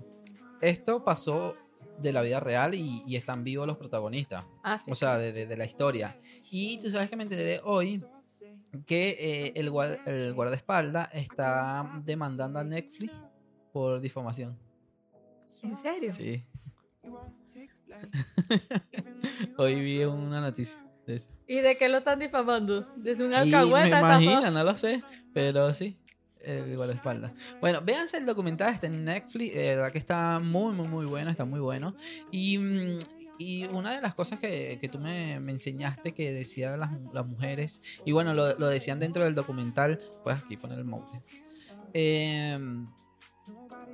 Esto pasó de la vida real y, y están vivos los protagonistas. Ah, sí. O sea, de, de- de la historia. Y tú sabes que me enteré hoy que eh, el, el guardaespaldas está demandando a Netflix por difamación. ¿En serio? Sí. *laughs* hoy vi una noticia eso. ¿Y de qué lo están difamando? ¿Desde un Y alcahueta? me imagino, no lo sé, pero sí. El guardaespaldas. Bueno, véanse el documental, está en Netflix, de verdad que está muy, muy, muy bueno, está muy bueno. Y, mm, y una de las cosas que, que tú me, me enseñaste que decían las, las mujeres, y bueno, lo, lo decían dentro del documental, puedes aquí poner el mouse. Eh,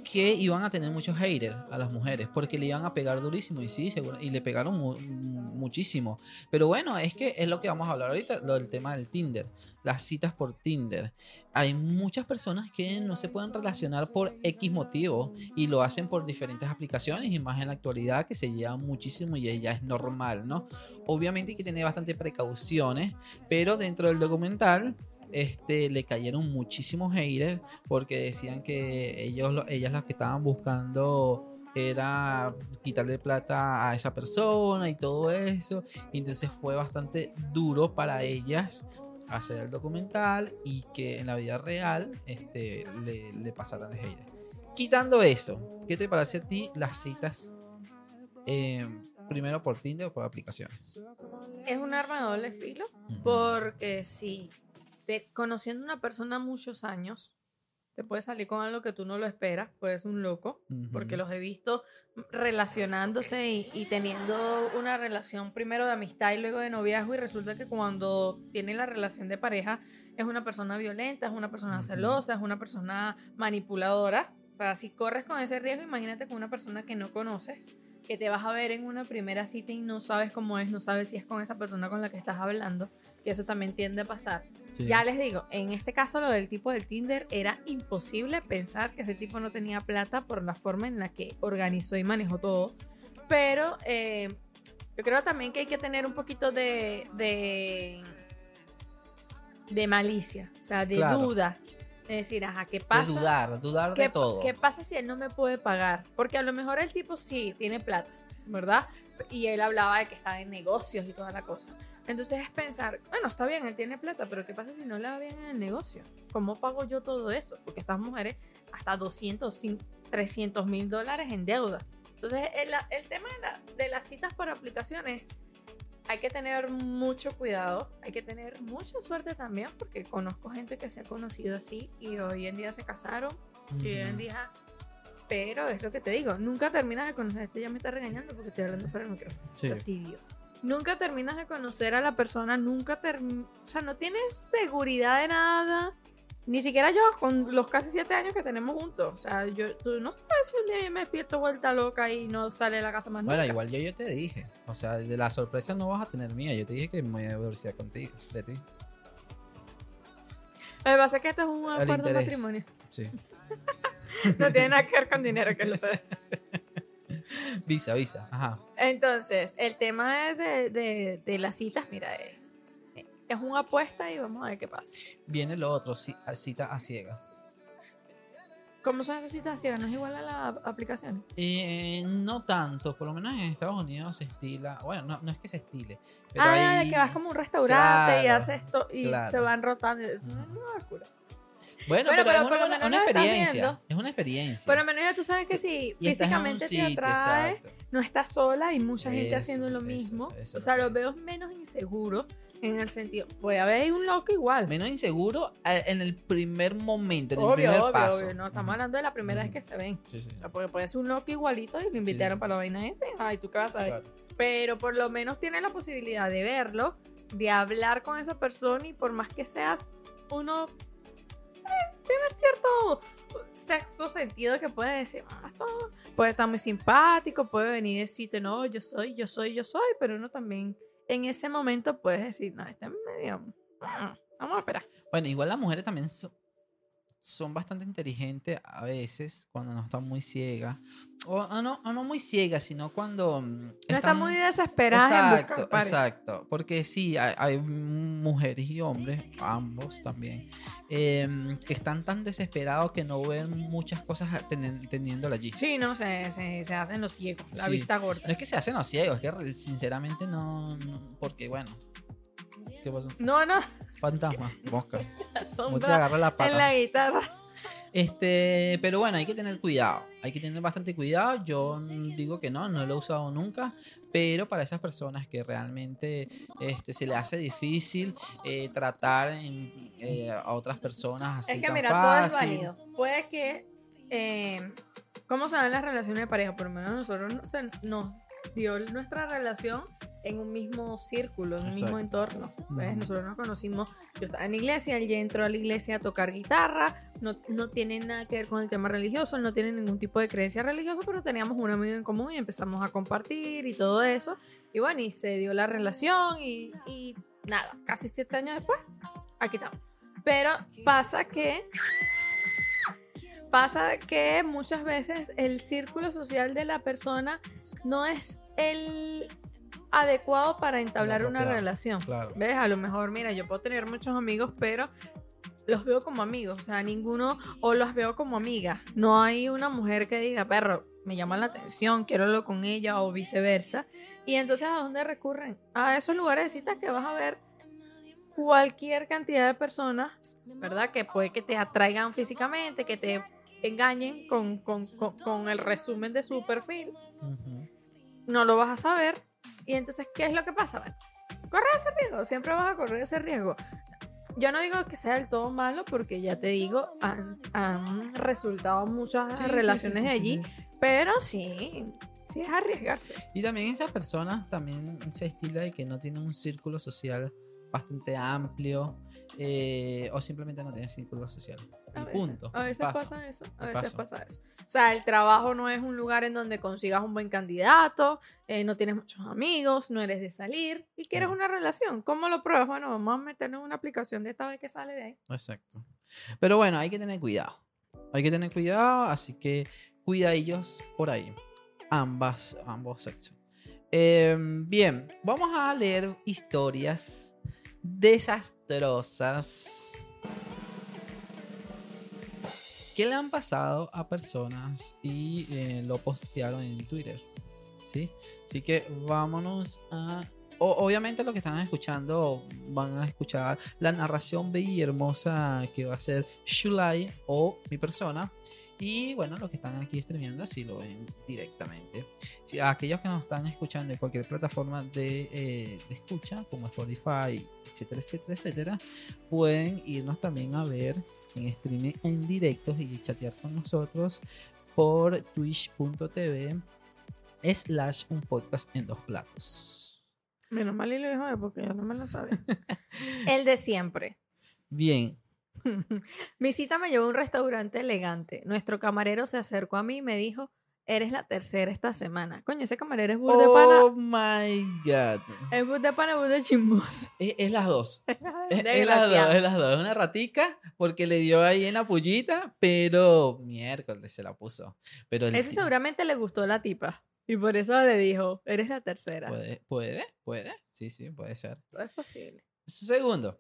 que iban a tener muchos haters a las mujeres porque le iban a pegar durísimo y sí, seguro, y le pegaron mu- muchísimo. Pero bueno, es que es lo que vamos a hablar ahorita, lo del tema del Tinder, las citas por Tinder. Hay muchas personas que no se pueden relacionar por X motivo y lo hacen por diferentes aplicaciones y más en la actualidad que se lleva muchísimo y ya es normal, ¿no? Obviamente hay que tener bastante precauciones, pero dentro del documental este, le cayeron muchísimos haters porque decían que ellos, lo- ellas las que estaban buscando era quitarle plata a esa persona y todo eso. Y entonces fue bastante duro para ellas hacer el documental y que en la vida real este, le, le pasaran de haters. Quitando eso, ¿qué te parece a ti las citas eh, primero por Tinder o por aplicaciones? Es un arma de doble filo. Porque si te, conociendo una persona muchos años, te puede salir con algo que tú no lo esperas, puedes un loco, porque los he visto relacionándose y, y teniendo una relación primero de amistad y luego de noviazgo y resulta que cuando tienen la relación de pareja es una persona violenta, es una persona celosa, es una persona manipuladora. O sea, si corres con ese riesgo, imagínate con una persona que no conoces, que te vas a ver en una primera cita y no sabes cómo es, no sabes si es con esa persona con la que estás hablando, que eso también tiende a pasar. Sí. Ya les digo, en este caso lo del tipo del Tinder era imposible pensar que ese tipo no tenía plata por la forma en la que organizó y manejó todo. Pero eh, yo creo también que hay que tener un poquito de, de, de malicia, o sea, de Claro. duda. Es decir, ajá, ¿qué De pasa? dudar, dudar ¿Qué, de todo. ¿Qué pasa si él no me puede pagar? Porque a lo mejor el tipo sí tiene plata, ¿verdad? Y él hablaba de que estaba en negocios y toda la cosa. Entonces es pensar, bueno, está bien, él tiene plata, pero ¿qué pasa si no le va bien en el negocio? ¿Cómo pago yo todo eso? Porque esas mujeres hasta 200, cin- 300 mil dólares en deuda. Entonces el, el tema de, la- de las citas por aplicaciones, hay que tener mucho cuidado, hay que tener mucha suerte también, porque conozco gente que se ha conocido así y hoy en día se casaron y hoy en día... Pero es lo que te digo, nunca terminas de conocer. Este ya me está regañando porque estoy hablando fuera del micrófono. Sí. Fastidio. Nunca terminas de conocer a la persona, nunca terminas. O sea, no tienes seguridad de nada. Ni siquiera yo, con los casi siete años que tenemos juntos. O sea, yo tú no sabes si un día yo me despierto vuelta loca y no sale de la casa más Bueno, nunca. igual yo, yo te dije. O sea, de la sorpresa no vas a tener mía. Yo te dije que me voy a divorciar contigo. De ti. Lo que pasa es que esto es un El acuerdo de interés. matrimonio. Sí. *laughs* No tiene nada que ver con dinero, que lo *laughs* Visa, visa. Ajá. Entonces, el tema de, de, de- las citas, mira, es, es una apuesta y vamos a ver qué pasa. Viene lo otro, ci- cita a ciega. ¿Cómo son esas citas ciegas? ¿No es igual a las aplicaciones? Eh, no tanto, por lo menos en Estados Unidos se estila. Bueno, no, no es que se estile. Pero ah, hay- de que vas como a un restaurante y haces esto y claro. se van rotando. Es una Ujú. locura. Bueno, Bueno, pero, pero es por lo una, menos experiencia. Es una experiencia. Pero al menos ya tú sabes que si Y físicamente te sitio, atrae, exacto. no estás sola, hay mucha gente Eso, haciendo lo mismo. eso o sea, lo lo veo menos inseguro en el sentido, puede haber un loco igual. Menos inseguro en el primer momento, en el primer obvio, paso. obvio. No, estamos hablando de la primera vez que se ven. Sí, sí. O sea, porque puede ser un loco igualito y lo invitaron sí. para la vaina esa. Ay, tú qué vas a ver. Claro. Pero por lo menos tienes la posibilidad de verlo, de hablar con esa persona y por más que seas uno, tienes cierto sexto sentido que puede decir, "Ah, puede estar muy simpático, puede venir y decirte, no, yo soy, yo soy, yo soy, pero uno también en ese momento puedes decir, no, este es medio, mm, vamos a esperar. Bueno, igual las mujeres también so- son bastante inteligentes a veces cuando no están muy ciegas. O, o no, o no muy ciegas, sino cuando mm, No está están- muy desesperada en Exacto, buscar pareja. exacto. Porque sí, hay, hay mujeres y hombres, ambos también, em, que están tan desesperados que no ven muchas cosas tenen- teniéndola allí. Sí, no, se, se, se hacen los ciegos, la Sí. vista gorda. No es que se hacen los ciegos, es que sinceramente no, no- Porque bueno. ¿Qué pasó? No, no, Fantasma, *laughs* mosca. la sombra la en pata. la guitarra. Este, pero bueno, hay que tener cuidado. Hay que tener bastante cuidado. Yo digo que no, no lo he usado nunca. Pero para esas personas que realmente este, se le hace difícil eh, tratar en, eh, a otras personas así Es que tan mira, todo es válido. Puede que. eh, ¿Cómo se dan las relaciones de pareja? Por lo menos nosotros no- se nos dio nuestra relación en un mismo círculo, en un mismo Exacto. entorno. ¿ves? Nosotros nos conocimos, yo estaba en la iglesia, él ya entró a la iglesia a tocar guitarra, no, no tiene nada que ver con el tema religioso, no tiene ningún tipo de creencia religiosa, pero teníamos un amigo en común y empezamos a compartir y todo eso. Y bueno, y se dio la relación y, y nada, casi siete años después, aquí estamos. Pero pasa que pasa que muchas veces el círculo social de la persona no es el adecuado para entablar una relación. claro. ¿Ves? A lo mejor, mira, yo puedo tener muchos amigos, pero los veo como amigos, o sea, ninguno, o los veo como amigas. No hay una mujer que diga, perro, me llama la atención, quiero hablar con ella, o viceversa. Y entonces, ¿a dónde recurren? A esos lugares de citas que vas a ver cualquier cantidad de personas, ¿verdad? Que puede que te atraigan físicamente, que te engañen con, con- con- con el resumen de su perfil. No lo vas a saber. Y entonces, ¿qué es lo que pasa? Bueno, corre ese riesgo, siempre vas a correr ese riesgo. Yo no digo que sea del todo malo, porque ya te digo, han, han resultado muchas Sí, relaciones sí, sí, de allí, pero sí, sí es arriesgarse. Y también esas personas también se estila de que no tienen un círculo social bastante amplio eh, o simplemente no tienen círculo social. A Y veces, punto. A veces Pasa. pasa eso, a veces pasa. pasa eso. O sea, el trabajo no es un lugar en donde consigas un buen candidato, eh, no tienes muchos amigos, no eres de salir y quieres una relación. ¿Cómo lo pruebas? Bueno, vamos a meternos en una aplicación de esta vez que sale de ahí. Exacto. Pero bueno, hay que tener cuidado. Hay que tener cuidado, así que cuidadillos por ahí. Ambas, ambos sexos. Eh, bien, vamos a leer historias desastrosas que le han pasado a personas y eh, lo postearon en Twitter. ¿Sí? Así que vámonos a obviamente lo que están escuchando van a escuchar la narración bella y hermosa que va a ser Shulai o mi persona. Y bueno, los que están aquí streameando así lo ven directamente. Si, aquellos que nos están escuchando en cualquier plataforma de, eh, de escucha, como Spotify, etcétera, etcétera, etcétera, pueden irnos también a ver en streaming en directos y chatear con nosotros por twitch.tv slash un podcast en dos platos. Menos mal y lo dijo porque yo no me lo sabía. *laughs* el de siempre. Bien, *laughs* Mi cita me llevó a un restaurante elegante. Nuestro camarero se acercó a mí y me dijo, eres la tercera esta semana. Coño, ese camarero es bur de Oh pana. my god. Es bur de pana, bur de chismoso. Es, es las dos. *laughs* Es, es las dos, es las dos. Es una ratica porque le dio ahí en la pullita, pero miércoles se la puso. Pero Ese seguramente le gustó la tipa. Y por eso le dijo, eres la tercera. puede, puede, puede. Sí, sí, puede ser. Todo es posible. Segundo.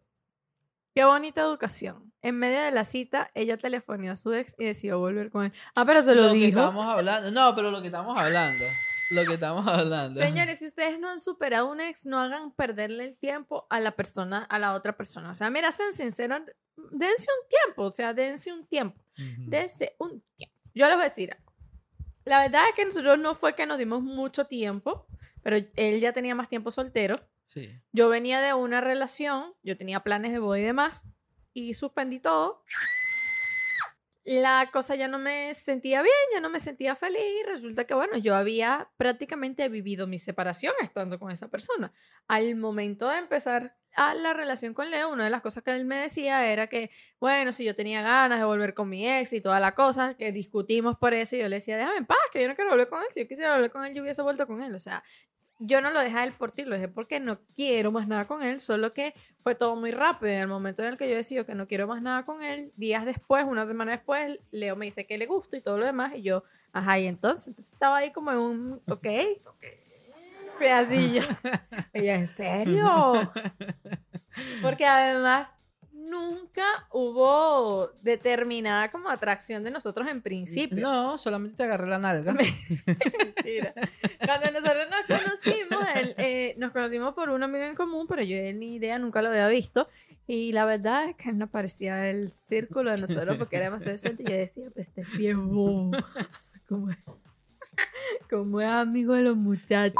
Qué bonita educación. En medio de la cita, ella telefonó a su ex y decidió volver con él. Ah, pero se lo, que dijo. estamos hablando. No, pero lo que estamos hablando. Lo que estamos hablando. Señores, si ustedes no han superado un ex, no hagan perderle el tiempo a la persona, a la otra persona. O sea, mira, sean sinceros, dense un tiempo, o sea, dense un tiempo, dense un tiempo. Yo les voy a decir algo. La verdad es que nosotros no fue que nos dimos mucho tiempo, pero él ya tenía más tiempo soltero. Sí. Yo venía de una relación, yo tenía planes de boda y demás, y suspendí todo. La cosa ya no me sentía bien, ya no me sentía feliz. y Resulta que, bueno, yo había prácticamente vivido mi separación estando con esa persona. Al momento de empezar a la relación con Leo, una de las cosas que él me decía era que, bueno, si yo tenía ganas de volver con mi ex y toda la cosa, que discutimos por eso, y yo le decía, déjame en paz, que yo no quiero volver con él. Si yo quisiera volver con él, yo hubiese vuelto con él. O sea, yo no lo dejé a él por ti, lo dejé porque no quiero más nada con él, solo que fue todo muy rápido. En el momento en el que yo decido que no quiero más nada con él, días después, una semana después, Leo me dice que le gusta y todo lo demás, y yo, ajá, y entonces, entonces estaba ahí como en un, ok, yo. *laughs* Ella, ¿en serio? Porque además nunca hubo determinada como atracción de nosotros en principio. No, solamente te agarré la nalga. *laughs* Mentira. Cuando nosotros nos conocimos, él, eh, nos conocimos por un amigo en común, pero yo ni idea, nunca lo había visto. Y la verdad es que no parecía el círculo de nosotros porque era demasiado decente. Y yo decía, pues este sí es bobo. *laughs* Como como es amigo de los muchachos.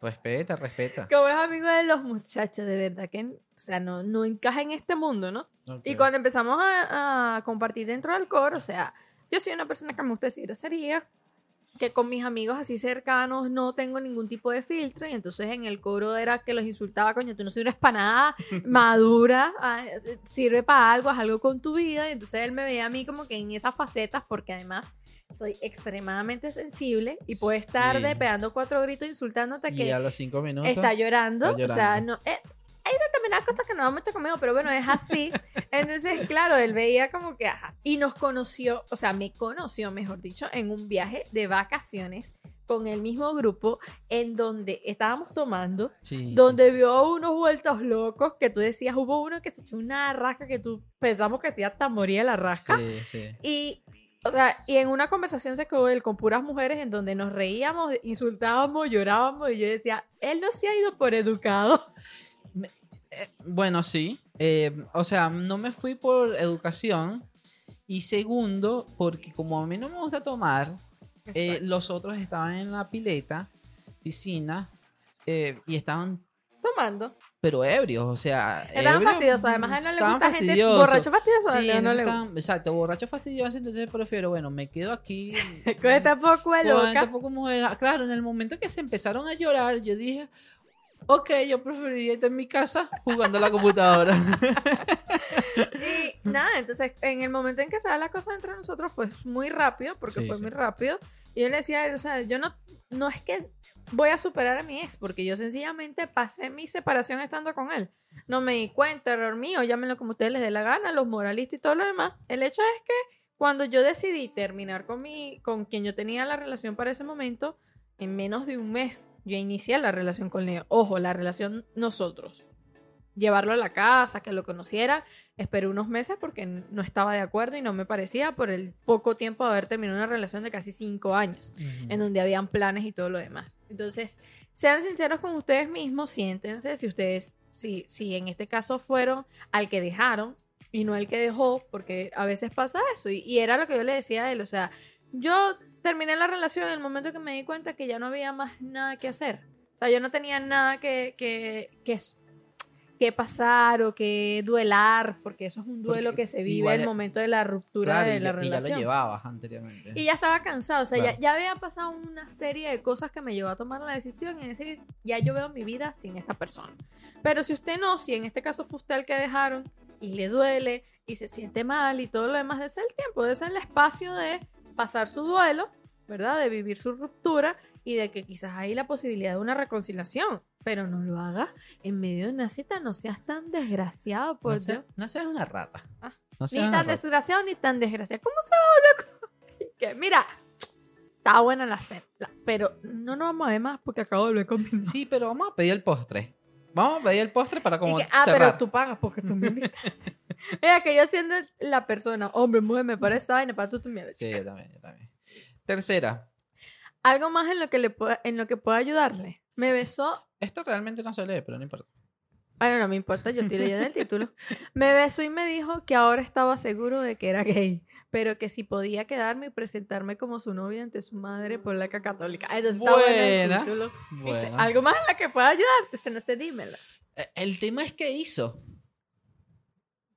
Respeta, respeta. Como es amigo de los muchachos, de verdad que, o sea, no, no encaja en este mundo, ¿no? Y cuando empezamos a, a compartir dentro del coro, o sea, yo soy una persona que me gusta decir grosería. Que con mis amigos así cercanos no tengo ningún tipo de filtro y entonces en el coro era que los insultaba, coño, tú no sirves para nada, *laughs* madura, ah, sirve para algo, haz algo con tu vida y entonces él me veía a mí como que en esas facetas porque además soy extremadamente sensible y puedo estar Sí. de pegando cuatro gritos insultándote Y que a los cinco minutos. está llorando, está o sea, no... eh, hay determinadas cosas que no van mucho conmigo, pero bueno, es así. *laughs* Entonces, claro, él veía como que, ajá. Y nos conoció, o sea, me conoció, mejor dicho, en un viaje de vacaciones con el mismo grupo en donde estábamos tomando, Sí, donde vio unos vueltos locos que tú decías, hubo uno que se echó una rasca que tú pensamos que sí hasta moría la rasca. Sí, sí. Y, o sea, y en una conversación se quedó él con puras mujeres en donde nos reíamos, insultábamos, llorábamos y yo decía, él no se ha ido por educado. Eh, bueno, sí. Eh, o sea, no me fui por educación. Y segundo, porque como a mí no me gusta tomar, eh, los otros estaban en la pileta, piscina, eh, y estaban, Tomando. pero ebrios, o sea. Estaban fastidiosos. Además, a él no le gusta gente borracho fastidioso. Sí, no le estaban- exacto, borracho fastidioso, entonces prefiero, bueno, me quedo aquí. gusta. *laughs* Con esta poco de Con loca. esta poco mujer. Claro, en el momento que se empezaron a llorar, yo dije, ok, yo preferiría estar en mi casa jugando a la computadora. Y nada, entonces en el momento en que se da la cosa entre nosotros fue muy rápido, porque Sí, fue sí. muy rápido. Y yo le decía, o sea, yo no, no es que voy a superar a mi ex, porque yo sencillamente pasé mi separación estando con él. No me di cuenta, error mío, llámenlo como ustedes les dé la gana, los moralistas y todo lo demás. El hecho es que cuando yo decidí terminar con, mi, con quien yo tenía la relación para ese momento, en menos de un mes yo inicié la relación con Leo. Ojo, la relación nosotros. Llevarlo a la casa, que lo conociera. Esperé unos meses porque no estaba de acuerdo y no me parecía por el poco tiempo de haber terminado una relación de casi cinco años, en donde habían planes y todo lo demás. Entonces, sean sinceros con ustedes mismos, siéntense si ustedes, si, si en este caso fueron al que dejaron y no al que dejó, porque a veces pasa eso. Y, y era lo que yo le decía a él, o sea, yo terminé la relación en el momento que me di cuenta que ya no había más nada que hacer. O sea, yo no tenía nada que, que, que, que pasar o que duelar, porque eso es un duelo Porque que se vive en el ya- momento de la ruptura Claro, de y, la ya, y ya relación. lo llevabas anteriormente. Y ya estaba cansado, o sea, Claro. ya, ya había pasado una serie de cosas que me llevó a tomar la decisión y decir, ya yo veo mi vida sin esta persona. Pero si usted no, si en este caso fue usted el que dejaron y le duele y se siente mal y todo lo demás, de ese el tiempo, ese el espacio de pasar su duelo, ¿verdad? De vivir su ruptura y de que quizás hay la posibilidad de una reconciliación, pero no lo haga en medio de una cita, no seas tan desgraciado, por no, seas, Dios. no seas una rata. Ah, No Ni seas tan rata. desgraciado ni tan desgraciado. ¿Cómo usted va a volver con.? *laughs* Que, mira, está buena la cena, pero no nos vamos a ver más porque acabo de volver con mi. Sí, pero vamos a pedir el postre. Vamos a pedir el postre para Y como que, ah, cerrar. pero tú pagas porque tú me invitas. *laughs* Mira, que yo siendo la persona, hombre, mujer, me parece esa vaina para tú tu mierda. Sí, yo también, yo también. Tercera. Algo más en lo que le pueda, en lo que pueda ayudarle. Me besó. Esto realmente no se lee, pero no importa. Bueno, no me importa, yo estoy leyendo el título. Me besó y me dijo que ahora estaba seguro de que era gay, pero que si podía quedarme y presentarme como su novia ante su madre polaca católica. Entonces está bueno el Buena. título. Algo más en lo que pueda ayudarte, se no sé, dímelo. Eh, El tema es que hizo.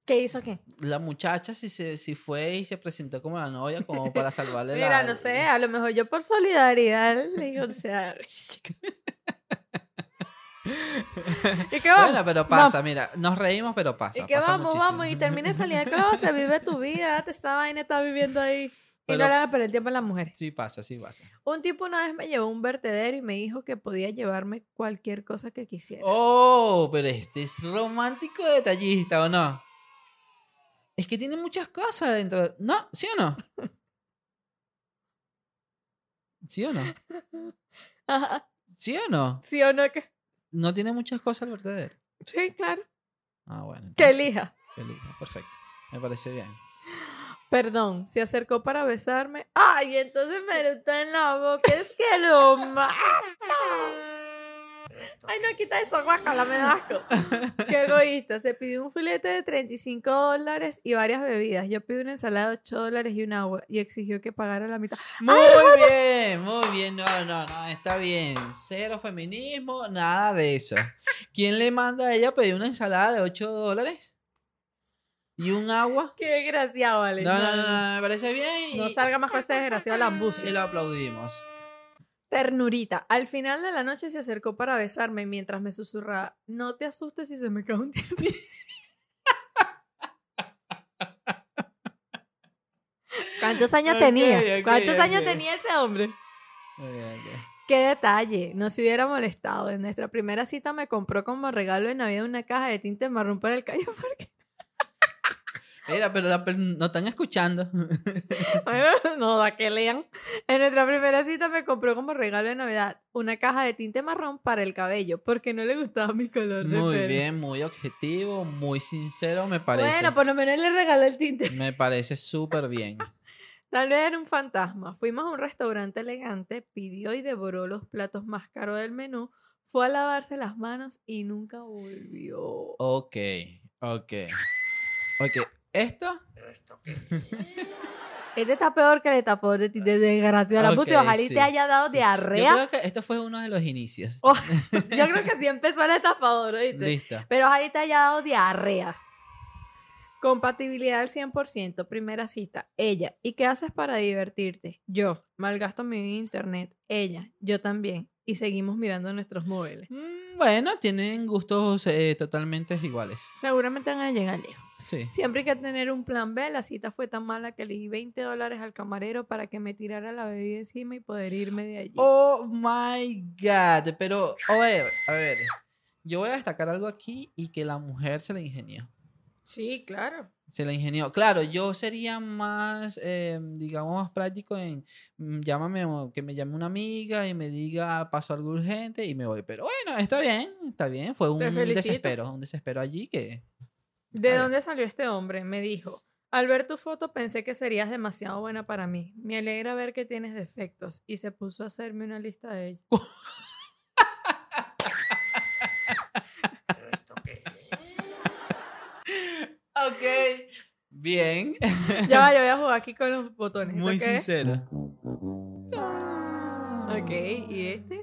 ¿Qué hizo qué? La muchacha si, se, si fue y se presentó como la novia como para *laughs* salvarle la... Mira, no sé, a lo mejor yo por solidaridad le digo, o sea. *laughs* *laughs* ¿Y qué vamos? Bueno, pero pasa, mira, nos reímos, pero pasa. y que pasa vamos, muchísimo. vamos, y termina de salir de *laughs* closet, vive tu vida, date esta vaina, está viviendo ahí. Y no le hagas perder el tiempo a las mujeres. Sí pasa, sí pasa. Un tipo una vez me llevó a un vertedero y me dijo que podía llevarme cualquier cosa que quisiera. Oh, pero este es romántico detallista, ¿o no? Es que tiene muchas cosas dentro. ¿No? ¿Sí o no? ¿Sí o no? *laughs* Ajá. ¿Sí o no? ¿Sí o no? que No tiene muchas cosas el verdadero. Sí, claro. Ah, bueno. Que entonces, elija. que elija, Perfecto. Me parece bien. Perdón, se acercó para besarme. Ay, entonces me eructó en la boca. Es que lo mato. Ay, no, quita eso, guácala, me da asco. *laughs* Qué egoísta. Se pidió un filete de 35 dólares y varias bebidas. Yo pedí una ensalada de 8 dólares y un agua y exigió que pagara la mitad. Muy bien, muy bien. No, no, no, está bien. Cero feminismo, nada de eso. ¿Quién le manda a ella a pedir una ensalada de 8 dólares? ¿Y un agua? Qué desgraciado, vale. No, no, no, no, me parece bien. y- No salga más con ese desgraciado y lambucio. lo aplaudimos. Ternurita. Al final de la noche se acercó para besarme mientras me susurraba, no te asustes si se me cae un diente. ¿Cuántos años tenía? ¿Cuántos años tenía ese hombre? Qué detalle, no se hubiera molestado. En nuestra primera cita me compró como regalo de Navidad una caja de tinte marrón para el *laughs* cabello porque Mira, pero la no están escuchando. *laughs* Bueno, no da que lean. En nuestra primera cita me compró como regalo de Navidad una caja de tinte marrón para el cabello porque no le gustaba mi color de Muy pelo. bien, muy objetivo, muy sincero, me parece. Bueno, por lo menos le regaló el tinte. Me parece súper bien. *laughs* Tal vez era un fantasma. Fuimos a un restaurante elegante, pidió y devoró los platos más caros del menú, fue a lavarse las manos y nunca volvió. Ok, ok. Ok, esto. *laughs* Este está peor que el estafador de tinte desgraciado. La Ok, puse, ojalá y sí, te haya dado sí. diarrea. Yo creo que esto fue uno de los inicios. Oh, *laughs* Yo creo que sí empezó el estafador, ¿oíste? Listo. Pero ojalá y te haya dado diarrea. Compatibilidad al 100%, primera cita. Ella, ¿y qué haces para divertirte? Yo, malgasto mi internet. Ella, yo también. Y seguimos mirando nuestros móviles. Mm, Bueno, tienen gustos eh, totalmente iguales. Seguramente van a llegar lejos. Sí. Siempre hay que tener un plan B. La cita fue tan mala que le di 20 dólares al camarero para que me tirara la bebida encima y poder irme de allí. Oh my god. Pero, a ver, a ver. Yo voy a destacar algo aquí y que la mujer se la ingenió. Sí, claro. Se la ingenió. Claro, yo sería más, eh, digamos, más práctico en mm, llámame que me llame una amiga y me diga pasó algo urgente y me voy. Pero bueno, está bien, está bien. Fue un desespero, un desespero allí que. ¿De dónde salió este hombre? Me dijo. Al ver tu foto pensé que serías demasiado buena para mí. Me alegra ver que tienes defectos. Y se puso a hacerme una lista de ellos. *laughs* Ok. Bien. Ya va, yo voy a jugar aquí con los botones. ¿Esto Muy sincero. Ok, ¿y este?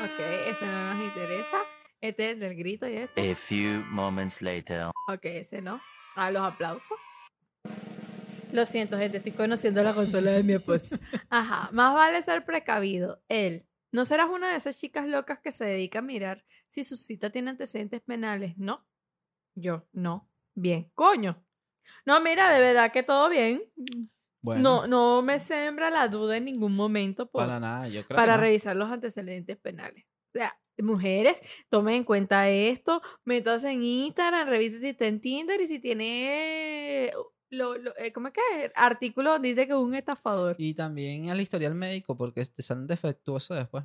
Ok, ese no nos interesa. Este es el del grito y este. A few moments later. Ok, ese no. A los aplausos. Lo siento, gente, estoy conociendo la consola de mi esposo. *laughs* Ajá, más vale ser precavido. Él. ¿No serás una de esas chicas locas que se dedica a mirar si su cita tiene antecedentes penales? No. Yo, no. Bien. Coño. No, mira, de verdad que todo bien. Bueno, No, no me sembra la duda en ningún momento por, para nada, yo creo para que no. revisar los antecedentes penales. O sea, mujeres, tomen en cuenta esto, métanse en Instagram, revisen si está en Tinder y si tiene, lo, lo- eh, ¿cómo es que? Artículo donde dice que es un estafador. Y también al historial médico, porque te salen defectuosos después.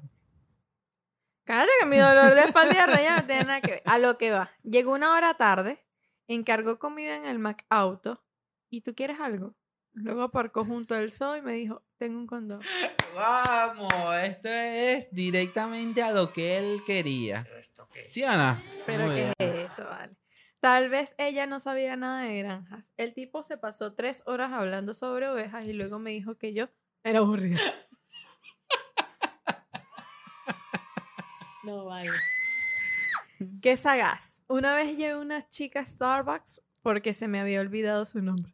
Cállate que mi dolor de espalda y arreya no tiene nada que ver. A lo que va. Llegó una hora tarde, encargó comida en el Mac Auto y ¿tú quieres algo? Luego aparcó junto al sol y me dijo, tengo un condón. Vamos, esto es directamente a lo que él quería. ¿Sí o no? Pero Muy ¿qué bien. es eso, vale? Tal vez ella no sabía nada de granjas. El tipo se pasó tres horas hablando sobre ovejas y luego me dijo que yo era aburrida. no vale. Qué sagaz. Una vez llevé una chica a Starbucks porque se me había olvidado su nombre.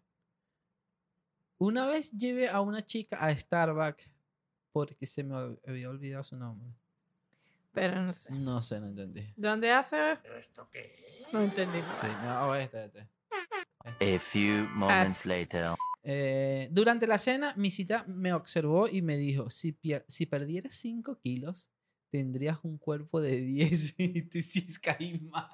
Una vez llevé a una chica a Starbucks porque se me había olvidado su nombre. Pero no sé. No sé, no entendí. ¿Dónde hace? No entendí. Sí, no, oh, este, este. A few moments later. Eh, durante la cena, mi cita me observó y me dijo, si, pier- si perdieras 5 kilos, tendrías un cuerpo de 10 *laughs* y te hiciste caer mal.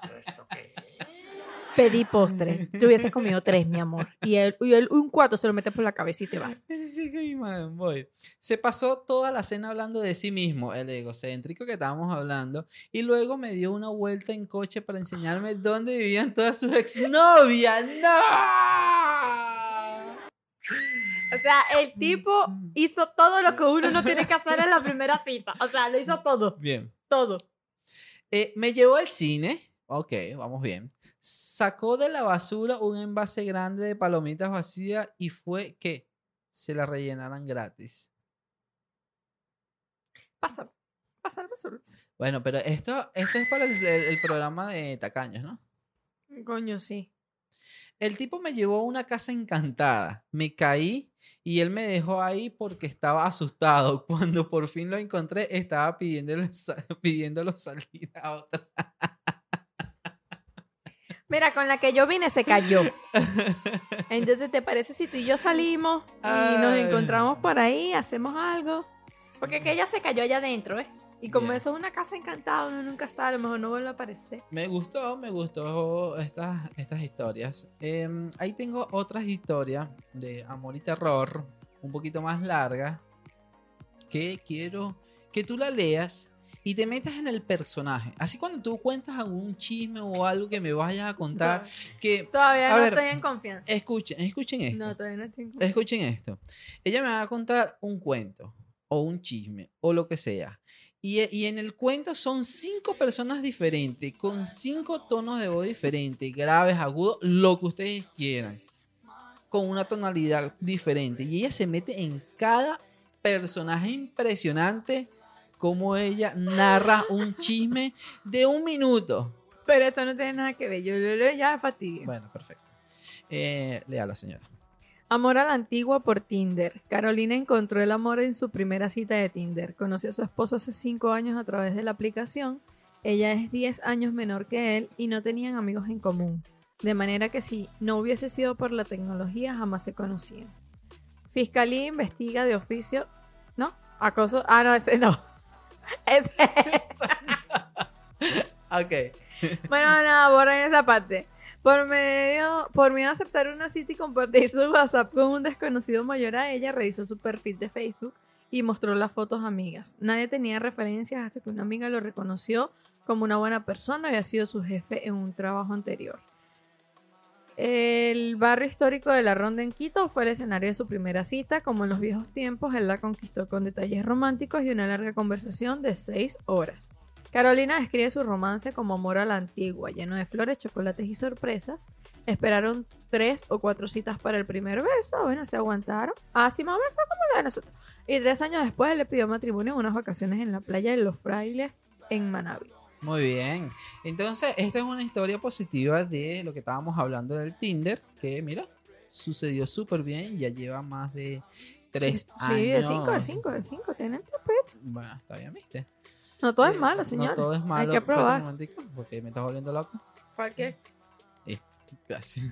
Pedí postre. Te hubieses comido tres, mi amor. Y él, y un cuarto se lo mete por la cabeza y te vas. *laughs* Sí, voy. Se pasó toda la cena hablando de sí mismo, el egocéntrico que estábamos hablando, y luego me dio una vuelta en coche para enseñarme *gasps* dónde vivían todas sus exnovias. ¡No! O sea, el tipo hizo todo lo que *laughs* uno no tiene que hacer en la primera cita. O sea, lo hizo todo. Bien. Todo. Eh, me llevó al cine. Ok, vamos bien. Sacó de la basura un envase grande de palomitas vacías y fue que se la rellenaran gratis. Pásame. Pásame, pásame. Bueno, pero esto, esto es para el, el- el programa de Tacaños, ¿no? Coño, sí. El tipo me llevó a una casa encantada. Me caí y él me dejó ahí porque estaba asustado. *laughs* Cuando por fin lo encontré, estaba pidiéndole, sa- pidiéndolo salir a otra. Mira, con la que yo vine se cayó. Entonces, ¿te parece si tú y yo salimos y nos encontramos por ahí, hacemos algo? Porque que ella se cayó allá adentro, ¿eh? Y como eso es una casa encantada, uno nunca sabe, a lo mejor no vuelve a aparecer. Me gustó, me gustó estas, estas historias. Em, ahí tengo otras historias de amor y terror, un poquito más largas, que quiero que tú la leas y te metas en el personaje. Así cuando tú cuentas algún chisme o algo que me vayas a contar, que Todavía no ver, estoy en confianza. escuchen, escuchen esto. No, todavía no estoy en confianza. Escuchen esto. Ella me va a contar un cuento o un chisme o lo que sea. Y, y en el cuento son cinco personas diferentes, con cinco tonos de voz diferentes, graves, agudos, lo que ustedes quieran, con una tonalidad diferente. Y ella se mete en cada personaje impresionante, como ella narra un chisme de un minuto. Pero esto no tiene nada que ver. Yo lo leo ya fastidio. Bueno, perfecto. Eh, lea la señora. Amor a la antigua por Tinder. Carolina encontró el amor en su primera cita de Tinder. Conoció a su esposo hace 5 años a través de la aplicación. Ella es 10 años menor que él y no tenían amigos en común. De manera que si no hubiese sido por la tecnología, jamás se conocían. Fiscalía investiga de oficio. ¿No? Acoso. Ah, no, ese no. Es. *laughs* Ok. Bueno, nada, borren esa parte. Por medio, por miedo a aceptar una cita y compartir su WhatsApp con un desconocido mayor a ella, revisó su perfil de Facebook y mostró las fotos a amigas. Nadie tenía referencias hasta que una amiga lo reconoció como una buena persona y había sido su jefe en un trabajo anterior. El barrio histórico de La Ronda en Quito fue el escenario de su primera cita. Como en los viejos tiempos, él la conquistó con detalles románticos y una larga conversación de seis horas. Carolina describe su romance como amor a la antigua, lleno de flores, chocolates y sorpresas. Esperaron tres o cuatro citas para el primer beso. Bueno, se aguantaron. Así más o menos como la de nosotros. Y tres años después él le pidió matrimonio en unas vacaciones en la playa de Los Frailes en Manabí. Muy bien. Entonces, esta es una historia positiva de lo que estábamos hablando del Tinder, que mira, sucedió súper bien, ya lleva más de tres sí, años. Sí, de cinco, de cinco, de cinco. Tienen tiempo. Bueno, está bien, ¿viste? No todo es Eh, malo, no señor. todo es malo. que Espérate un probar. porque me estás volviendo loco. Cualquier- Gracias.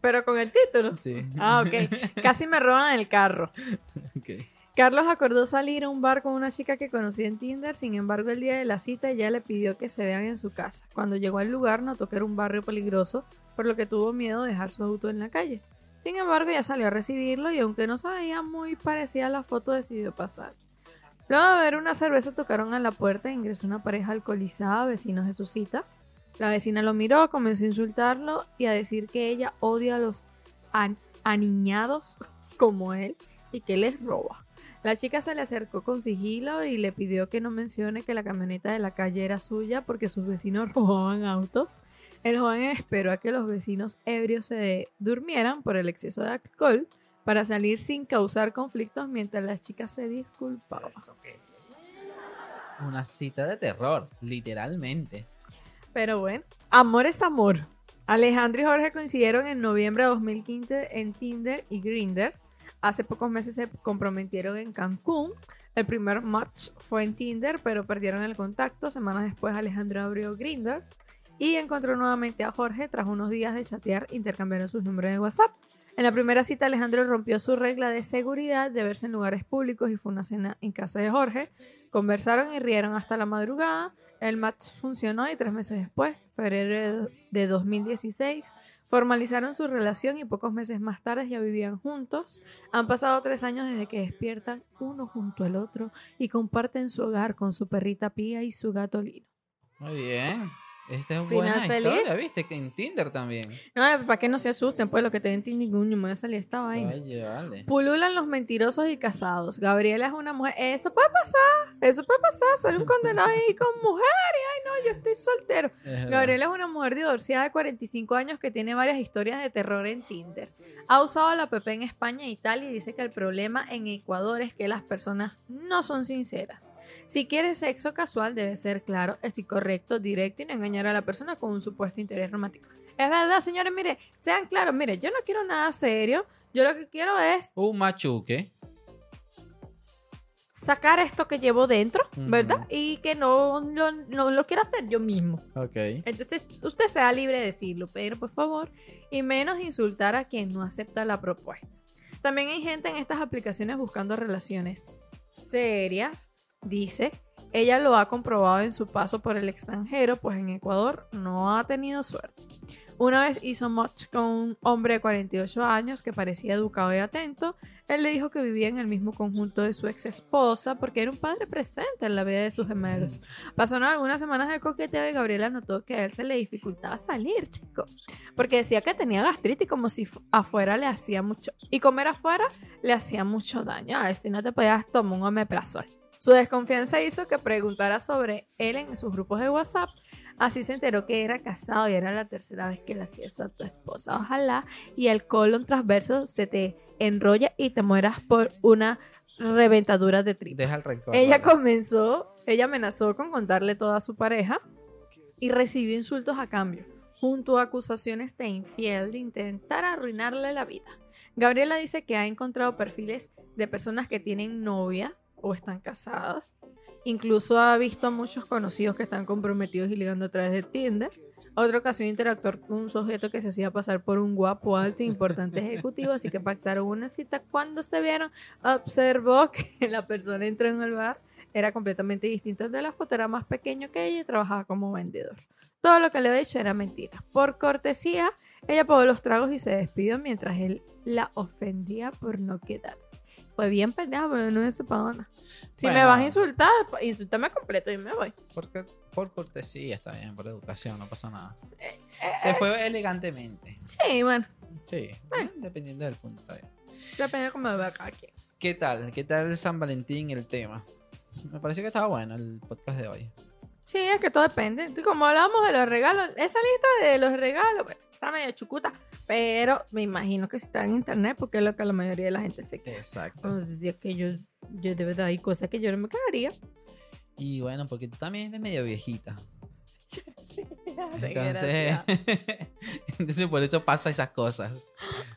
Pero con el título. sí. Ah, ok. Casi me roban el carro. *laughs* Ok. Carlos acordó salir a un bar con una chica que conoció en Tinder, sin embargo el día de la cita ella le pidió que se vean en su casa. Cuando llegó al lugar notó que era un barrio peligroso, por lo que tuvo miedo de dejar su auto en la calle. Sin embargo ella salió a recibirlo y aunque no se veía muy parecida a la foto decidió pasar. Luego de beber una cerveza tocaron a la puerta e ingresó una pareja alcoholizada, vecinos de su cita. La vecina lo miró, comenzó a insultarlo y a decir que ella odia a los an- aniñados como él y que les roba. La chica se le acercó con sigilo y le pidió que no mencione que la camioneta de la calle era suya porque sus vecinos *laughs* robaban autos. El joven esperó a que los vecinos ebrios se durmieran por el exceso de alcohol para salir sin causar conflictos mientras la chica se disculpaba. Una cita de terror, literalmente. Pero bueno, amor es amor. Alejandro y Jorge coincidieron en noviembre de 2015 en Tinder y Grindr. Hace pocos meses se comprometieron en Cancún. El primer match fue en Tinder, pero perdieron el contacto. Semanas después Alejandro abrió Grindr y encontró nuevamente a Jorge. Tras unos días de chatear, intercambiaron sus números de WhatsApp. En la primera cita, Alejandro rompió su regla de seguridad de verse en lugares públicos y fue una cena en casa de Jorge. Conversaron y rieron hasta la madrugada. El match funcionó y tres meses después, febrero de 2016, formalizaron su relación y pocos meses más tarde ya vivían juntos. Han pasado tres años desde que despiertan uno junto al otro y comparten su hogar con su perrita Pía y su gato Lino. Muy bien. Esta es Final buena feliz. historia, ¿viste? Que en Tinder también. No, para que no se asusten, pues lo que te den ningún me voy a salir esta vaina. Oye, vale. Pululan los mentirosos y casados. Gabriela es una mujer. Eso puede pasar. Eso puede pasar. Soy un condenado ahí con mujer. No, yo estoy soltero. Es. Gabriela es una mujer divorciada de 45 años que tiene varias historias de terror en Tinder. Ha usado la app en España e Italia y dice que el problema en Ecuador es que las personas no son sinceras. Si quieres sexo casual debe ser claro, estoy correcto, directo y no engañar a la persona con un supuesto interés romántico. Es verdad, señores, mire, sean claros, mire, yo no quiero nada serio. Yo lo que quiero es Un machuque. Sacar esto que llevo dentro. ¿verdad? Y que no, lo- no lo quiero hacer yo mismo. Ok. Entonces, usted sea libre de decirlo, pero por favor, y menos insultar a quien no acepta la propuesta. También hay gente en estas aplicaciones buscando relaciones serias, dice. Ella lo ha comprobado en su paso por el extranjero, pues en Ecuador no ha tenido suerte. Una vez hizo match con un hombre de 48 años que parecía educado y atento. Él le dijo que vivía en el mismo conjunto de su ex esposa porque era un padre presente en la vida de sus gemelos. Pasaron algunas semanas de coqueteo y Gabriela notó que a él se le dificultaba salir, chico. Porque decía que tenía gastritis como si fu- afuera le hacía mucho. Y comer afuera le hacía mucho daño. A ver si no te podías tomar un omeprazol. Su desconfianza hizo que preguntara sobre él en sus grupos de WhatsApp. Así se enteró que era casado y era la tercera vez que le hacía eso a tu esposa. Ojalá y el colon transverso se te enrolla y te mueras por una reventadura de tripa. Deja el rencor. Ella ¿verdad? comenzó, ella amenazó con contarle todo a su pareja y recibió insultos a cambio, junto a acusaciones de infiel de intentar arruinarle la vida. Gabriela dice que ha encontrado perfiles de personas que tienen novia o están casadas. Incluso ha visto a muchos conocidos que están comprometidos y ligando a través de Tinder. Otra ocasión interactuar con un sujeto que se hacía pasar por un guapo, alto e importante ejecutivo, así que pactaron una cita. Cuando se vieron, observó que la persona entró en el bar, era completamente distinto de la foto, era más pequeño que ella y trabajaba como vendedor. Todo lo que le había dicho era mentira. Por cortesía, ella pagó los tragos y se despidió mientras él la ofendía por no quedarse. Fue bien pendeja, pero no se pagó nada. Si me vas a insultar, insúltame completo y me voy. Porque, por cortesía está bien, por educación, no pasa nada. Eh, Se fue elegantemente. Sí, bueno, Sí, bueno, dependiendo del punto. está bien. depende de cómo me vea cada quien. ¿Qué tal? ¿Qué tal San Valentín el tema? Me pareció que estaba bueno el podcast de hoy. Sí, es que todo depende. Como hablamos de los regalos, esa lista de los regalos bueno, está medio chucuta, pero me imagino que si está en internet, porque es lo que la mayoría de la gente se queda. Exacto. Entonces, si es que yo, yo de verdad hay cosas que yo no me quedaría. Y bueno, porque tú también eres medio viejita. *laughs* Sí, *laughs* Entonces, *laughs* entonces por eso pasa esas cosas.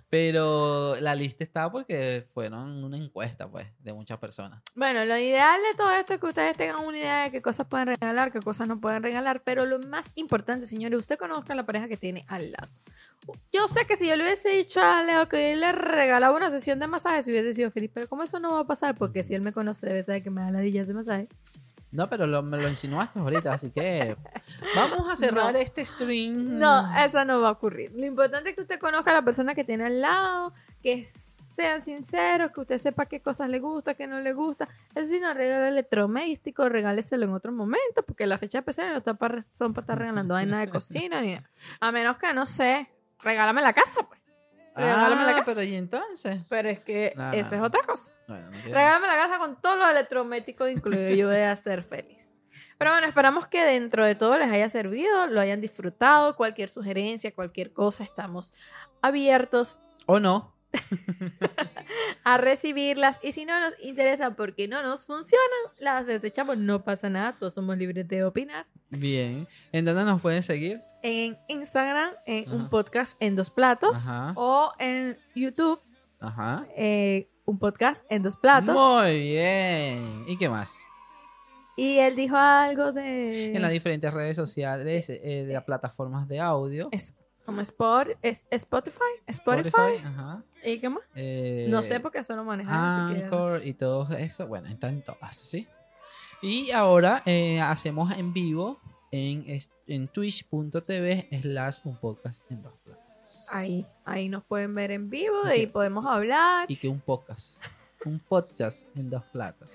Pero la lista está porque fueron una encuesta, pues, de muchas personas. Bueno, lo ideal de todo esto es que ustedes tengan una idea de qué cosas pueden regalar, qué cosas no pueden regalar, pero lo más importante, señores, usted conozca a la pareja que tiene al lado. Yo sé que si yo le hubiese dicho a Leo que yo le regalaba una sesión de masajes, hubiese sido feliz, pero como eso no va a pasar, porque si él me conoce, debe saber que me da ladillas de masaje. No, pero lo- me lo insinuaste ahorita, así que vamos a *laughs* cerrar No. este stream. No, eso no va a ocurrir. Lo importante es que usted conozca a la persona que tiene al lado, que sean sinceros, que usted sepa qué cosas le gusta, qué no le gusta. Es si no regala electrodoméstico, regáleselo en otro momento, porque la fecha especial no está para, son para estar regalando vaina de cocina, ni a menos que, no sé, regálame la casa, pues. Regálame la casa. pero ¿y entonces? Pero es que No, esa no, es otra cosa. Bueno, no Regálame la casa con todos los electrodomésticos incluidos. Yo voy a ser feliz. Pero bueno, esperamos que dentro de todo les haya servido, lo hayan disfrutado. Cualquier sugerencia, cualquier cosa, estamos abiertos ¿O no? *laughs* a recibirlas. Y si no nos interesa porque no nos funcionan, las desechamos. No pasa nada, todos somos libres de opinar. Bien. ¿En dónde nos pueden seguir? En Instagram, en un podcast en dos platos. Ajá. O en YouTube, Ajá. eh, un podcast en dos platos. Muy bien. ¿Y qué más? Y él dijo algo de... En las diferentes redes sociales, eh, de las plataformas de audio. Es como Spot, es, Spotify, Spotify. Ajá. ¿Y qué más? Eh, no sé porque eso lo manejan. Anchor y todo eso. Bueno, están todas, ¿sí? Y ahora eh, hacemos en vivo en, en twitch.tv slash un podcast en dos platos. Ahí, ahí nos pueden ver en vivo Ok. y podemos hablar. Y que un podcast. Un podcast en dos platos.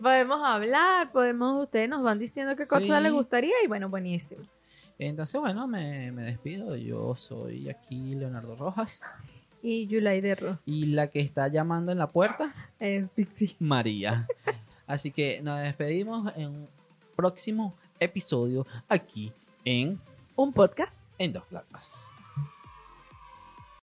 Podemos hablar, podemos, ustedes nos van diciendo qué cosas Sí. les gustaría y bueno, buenísimo. Entonces, bueno, me, me despido. Yo soy aquí Leonardo Rojas. Y Yulai de Ro Y la que está llamando en la puerta, es Pixie. *laughs* María. Así que nos despedimos en un próximo episodio aquí en Un podcast En Dos Platas.